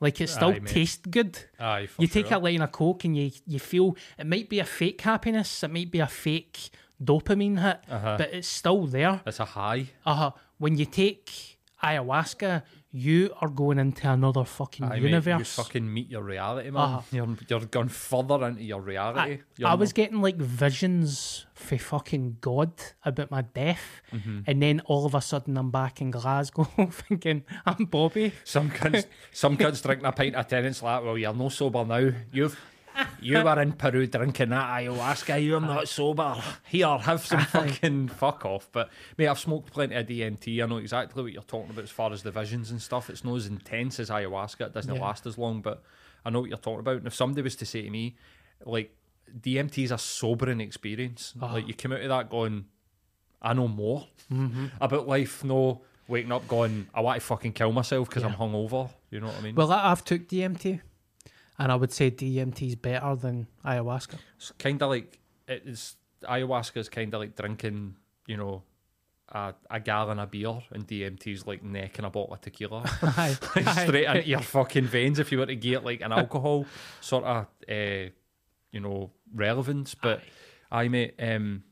Like it still Aye, tastes good. Aye, you take sure. a line of coke and you you feel it might be a fake happiness, it might be a fake dopamine hit, Uh-huh. but it's still there. It's a high. Uh huh. when you take ayahuasca, you are going into another fucking mate, you universe. fucking meet your reality, man. Uh-huh. You're you're going further into your reality. I, I was getting like visions for fucking God about my death, Mm-hmm. and then all of a sudden I'm back in Glasgow thinking I'm Bobby. some kids, some cunts drinking a pint of Tennent's like, well, you're no sober now. You've. You were in Peru drinking that ayahuasca. You're not sober. Here, have some fucking fuck off. But mate, I've smoked plenty of DMT. I know exactly what you're talking about as far as the visions and stuff. It's not as intense as ayahuasca. It doesn't Yeah. last as long, but I know what you're talking about. And if somebody was to say to me, like, DMT is a sobering experience. Ah. Like, you come out of that going, I know more mm-hmm. about life. No waking up going, I want to fucking kill myself because I'm hungover. You know what I mean? Well, I've took DMT, and I would say DMT is better than ayahuasca. it's kind of like it's ayahuasca is kind of like drinking, you know, a, a gallon of beer, and DMT is like necking a bottle of tequila. Aye, Like, aye. straight into your fucking veins if you were to get like an alcohol sort of uh, you know relevance but I mate um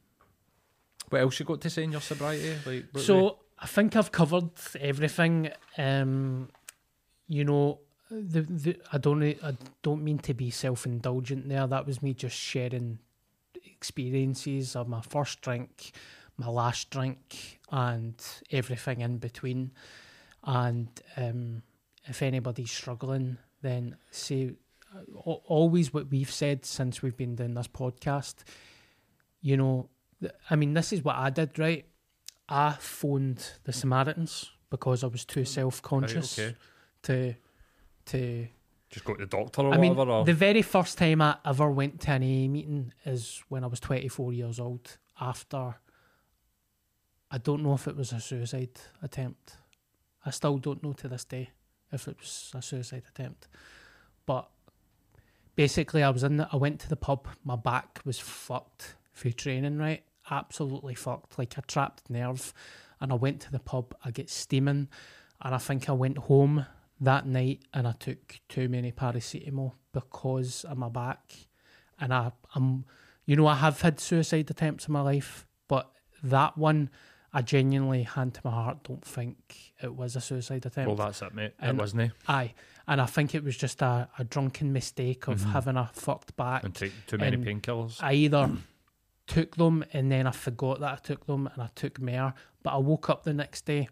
what else you got to say in your sobriety like So I think I've covered everything. Um, you know, the, the I don't I don't mean to be self indulgent there. That was me just sharing experiences of my first drink, my last drink, and everything in between. And um, if anybody's struggling, then say always what we've said since we've been doing this podcast. You know, I mean, this is what I did, right? I phoned the Samaritans because I was too self conscious okay. to to just go to the doctor or I mean, whatever or the very first time I ever went to an AA meeting is when I was 24 years old. After, I don't know if it was a suicide attempt. I still don't know to this day if it was a suicide attempt. But basically, I was in. The, I went to the pub. My back was fucked for training. Right, absolutely fucked, like a trapped nerve. And I went to the pub. I get steaming, and I think I went home that night and I took too many paracetamol because of my back. And I, I'm, you know, I have had suicide attempts in my life, but that one, I genuinely, hand to my heart, don't think it was a suicide attempt. well that's it mate And- it wasn't it Aye, and I think it was just a, a drunken mistake of mm-hmm. having a fucked back. and take too many painkillers I either took them and then I forgot that I took them and I took more. But I woke up the next day.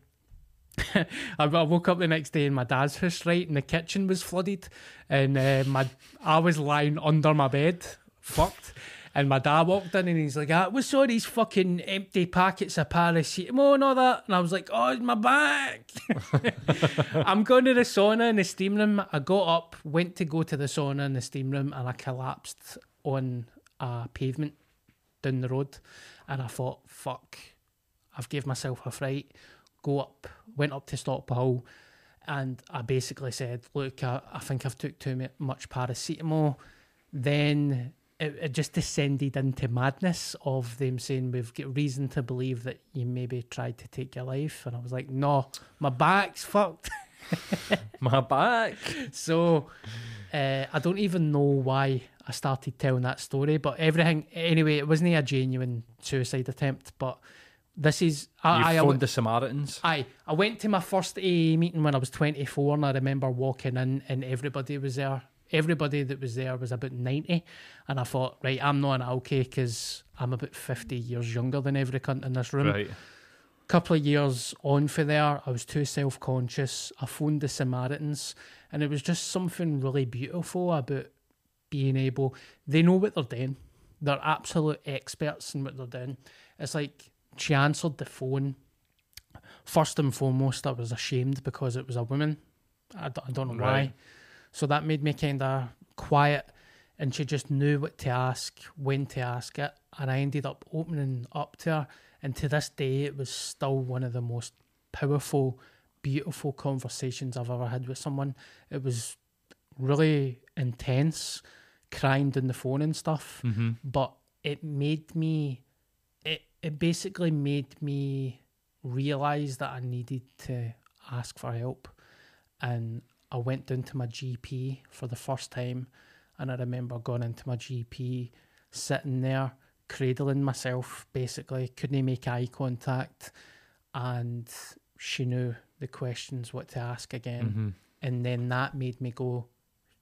I woke up the next day in my dad's house, right, and the kitchen was flooded, and uh, my I was lying under my bed, fucked. And my dad walked in and he's like, ah, what's all these fucking empty packets of paracetamol and all that? And I was like, oh, it's my back. I'm going to the sauna in the steam room. I got up, went to go to the sauna in the steam room, and I collapsed on a pavement down the road. And I thought, fuck, I've gave myself a fright. Go up, went up to Stobhill, and I basically said, look, I, I think I've took too much paracetamol. Then it, it just descended into madness of them saying we've got reason to believe that you maybe tried to take your life. And I was like, no, my back's fucked. my back So uh, I don't even know why I started telling that story, but everything anyway, it wasn't a genuine suicide attempt. But this is I, I, phoned the Samaritans I I went to my first AA meeting when I was 24, and I remember walking in, and everybody was there. Everybody that was there was about 90, and I thought, right, I'm not an okay because I'm about 50 years younger than every cunt in this room right couple of years on for there, I was too self conscious. I phoned the Samaritans, and it was just something really beautiful about being able. They know what they're doing. They're absolute experts in what they're doing. It's like she answered the phone. First and foremost, I was ashamed because it was a woman. I, d- I don't know why. So that made me kind of quiet. and she just knew what to ask, when to ask it, and I ended up opening up to her. And to this day, it was still one of the most powerful, beautiful conversations I've ever had with someone. It was really intense, crying down the phone and stuff, mm-hmm. but it made me. It basically made me realize that I needed to ask for help, and I went down to my GP for the first time, and I remember going into my GP, sitting there, cradling myself, basically. Couldn't make eye contact, and she knew the questions what to ask again, mm-hmm. and then that made me go.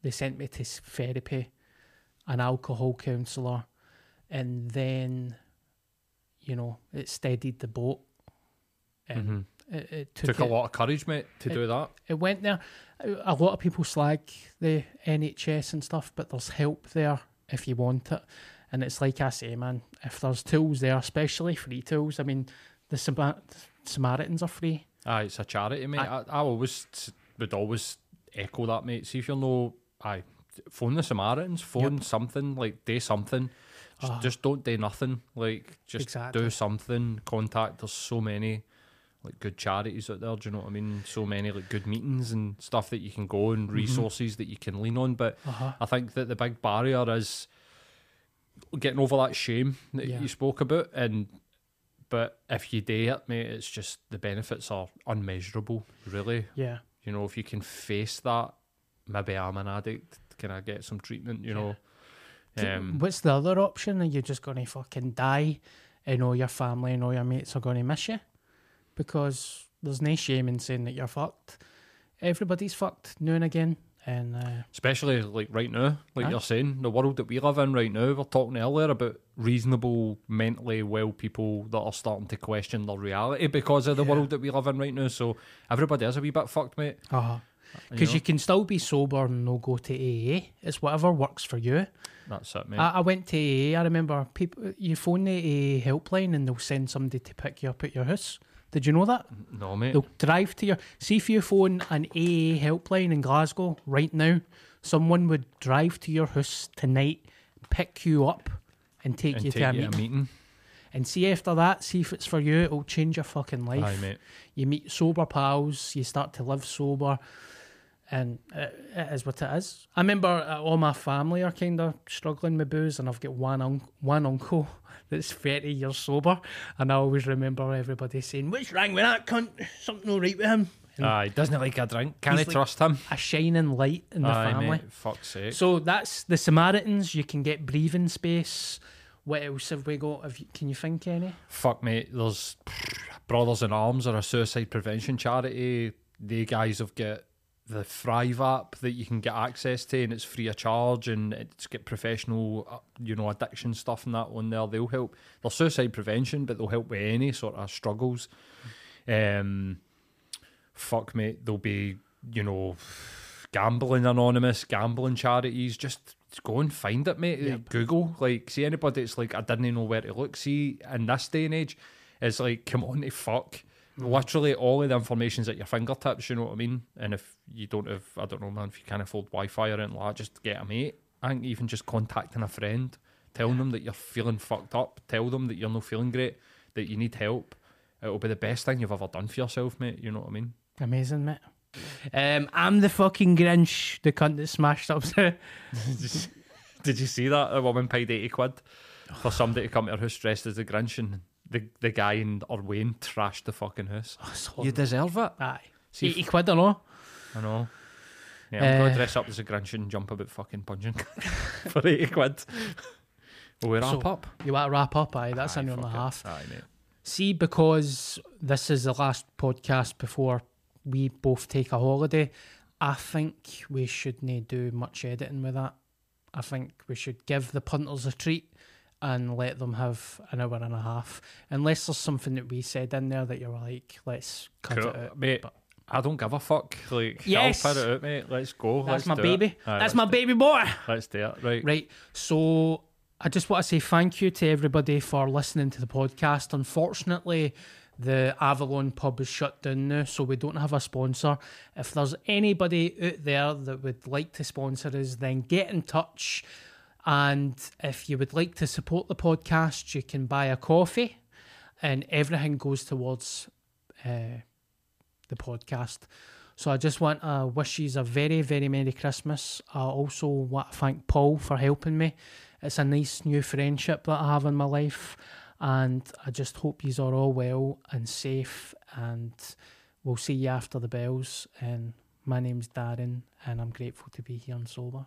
They sent me to therapy, an alcohol counsellor, and then, you know, it steadied the boat. And it, it took, Took a it- lot of courage, mate, to do that. it went there. A lot of people slag the NHS and stuff, but there's help there if you want it. And it's like I say, man, if there's tools there, especially free tools, I mean, the Samar- Samaritans are free. Aye, it's a charity, mate. I, I always would always echo that, mate. See if you'll know, aye, phone the Samaritans, phone something, like do something. Just, ah. just don't do nothing. Like just Exactly. do something. Contact. There's so many like good charities out there. Do you know what I mean? So many like good meetings and stuff that you can go and mm-hmm. resources that you can lean on. But uh-huh. I think that the big barrier is getting over that shame that Yeah. you spoke about and but if you do it mate it's just the benefits are unmeasurable really Yeah. you know if you can face that maybe i'm an addict can i get some treatment you know um, What's the other option? Are you just going to fucking die and all your family and all your mates are going to miss you? Because there's no shame in saying that you're fucked. Everybody's fucked now and again. And uh, especially like right now like Aye. you're saying the world that we live in right now we're talking earlier about reasonable mentally well people that are starting to question their reality because of the world that we live in right now so everybody is a wee bit fucked mate uh because know? you can still be sober and no go to AA. It's whatever works for you. that's it mate I, I went to AA. I remember people. You phone the AA helpline and they'll send somebody to pick you up at your house. Did you know that? no mate They'll drive to your. See if you phone an AA helpline in Glasgow right now, someone would drive to your house tonight, pick you up, and take and you take to a you meeting. a meeting And see after that, see if it's for you. It'll change your fucking life. Aye, mate. You meet sober pals. You start to live sober, and it, it is what it is. I remember uh, all my family are kind of struggling with booze, and I've got one un- one uncle that's thirty years sober, and I always remember everybody saying, "What's wrong with that cunt? Something all right with him." And Aye, doesn't like a drink. Can I like- trust him? a shining light in the Aye, family. mate. Fuck's sake. So that's the Samaritans. You can get breathing space. What else have we got? Have you, can you think any? Fuck, mate. There's Brothers in Arms are a suicide prevention charity. They guys have got the Thrive app that you can get access to, and it's free of charge, and it's get professional, uh, you know, addiction stuff and that on there. They'll help. They're suicide prevention, but they'll help with any sort of struggles. Um, fuck, mate. There'll be, you know, gambling anonymous, gambling charities. Just go and find it, mate. Google, like, see anybody that's like, I didn't know where to look. See, in this day and age, it's like, come on, to fuck. Literally, all of the information's at your fingertips. You know what I mean? And if you don't have, I don't know, man, if you can't afford Wi-Fi or anything like that, just get a mate. I think even just contacting a friend, telling them that you're feeling fucked up, tell them that you're not feeling great, that you need help. It'll be the best thing you've ever done for yourself, mate. You know what I mean? Amazing, mate. Um, I'm the fucking Grinch, the cunt that smashed up. the- Did you see that? A woman paid 80 quid for somebody to come to her house dressed as a Grinch and the, the guy in Orwayne trashed the fucking house. you deserve it. Aye. See if- 80 quid or no? I know. Yeah, I'm going Uh, to dress up as a Grinch and jump about fucking pungent for 80 quid. Will we wrap So, up? You want to wrap up? Aye, that's Aye, an hour and a half. Aye, mate. See, because this is the last podcast before we both take a holiday, I think we shouldn't do much editing with that. I think we should give the punters a treat and let them have an hour and a half. Unless there's something that we said in there that you're like, let's cut Cool. it out. Mate, But I don't give a fuck. Like, Yes. I'll put it out, mate. Let's go. that's Let's my baby. Aye, that's my baby boy. Let's do it. Right. Right. So I just want to say thank you to everybody for listening to the podcast. Unfortunately, the Avalon pub is shut down now, so we don't have a sponsor. If there's anybody out there that would like to sponsor us, then get in touch. And if you would like to support the podcast, you can buy a coffee, and everything goes towards uh, the podcast. So I just want to wish you a very, very Merry Christmas. I also want to thank Paul for helping me. It's a nice new friendship that I have in my life, and I just hope you are all well and safe. And we'll see you after the bells. And my name's Darren, and I'm grateful to be here on Sober.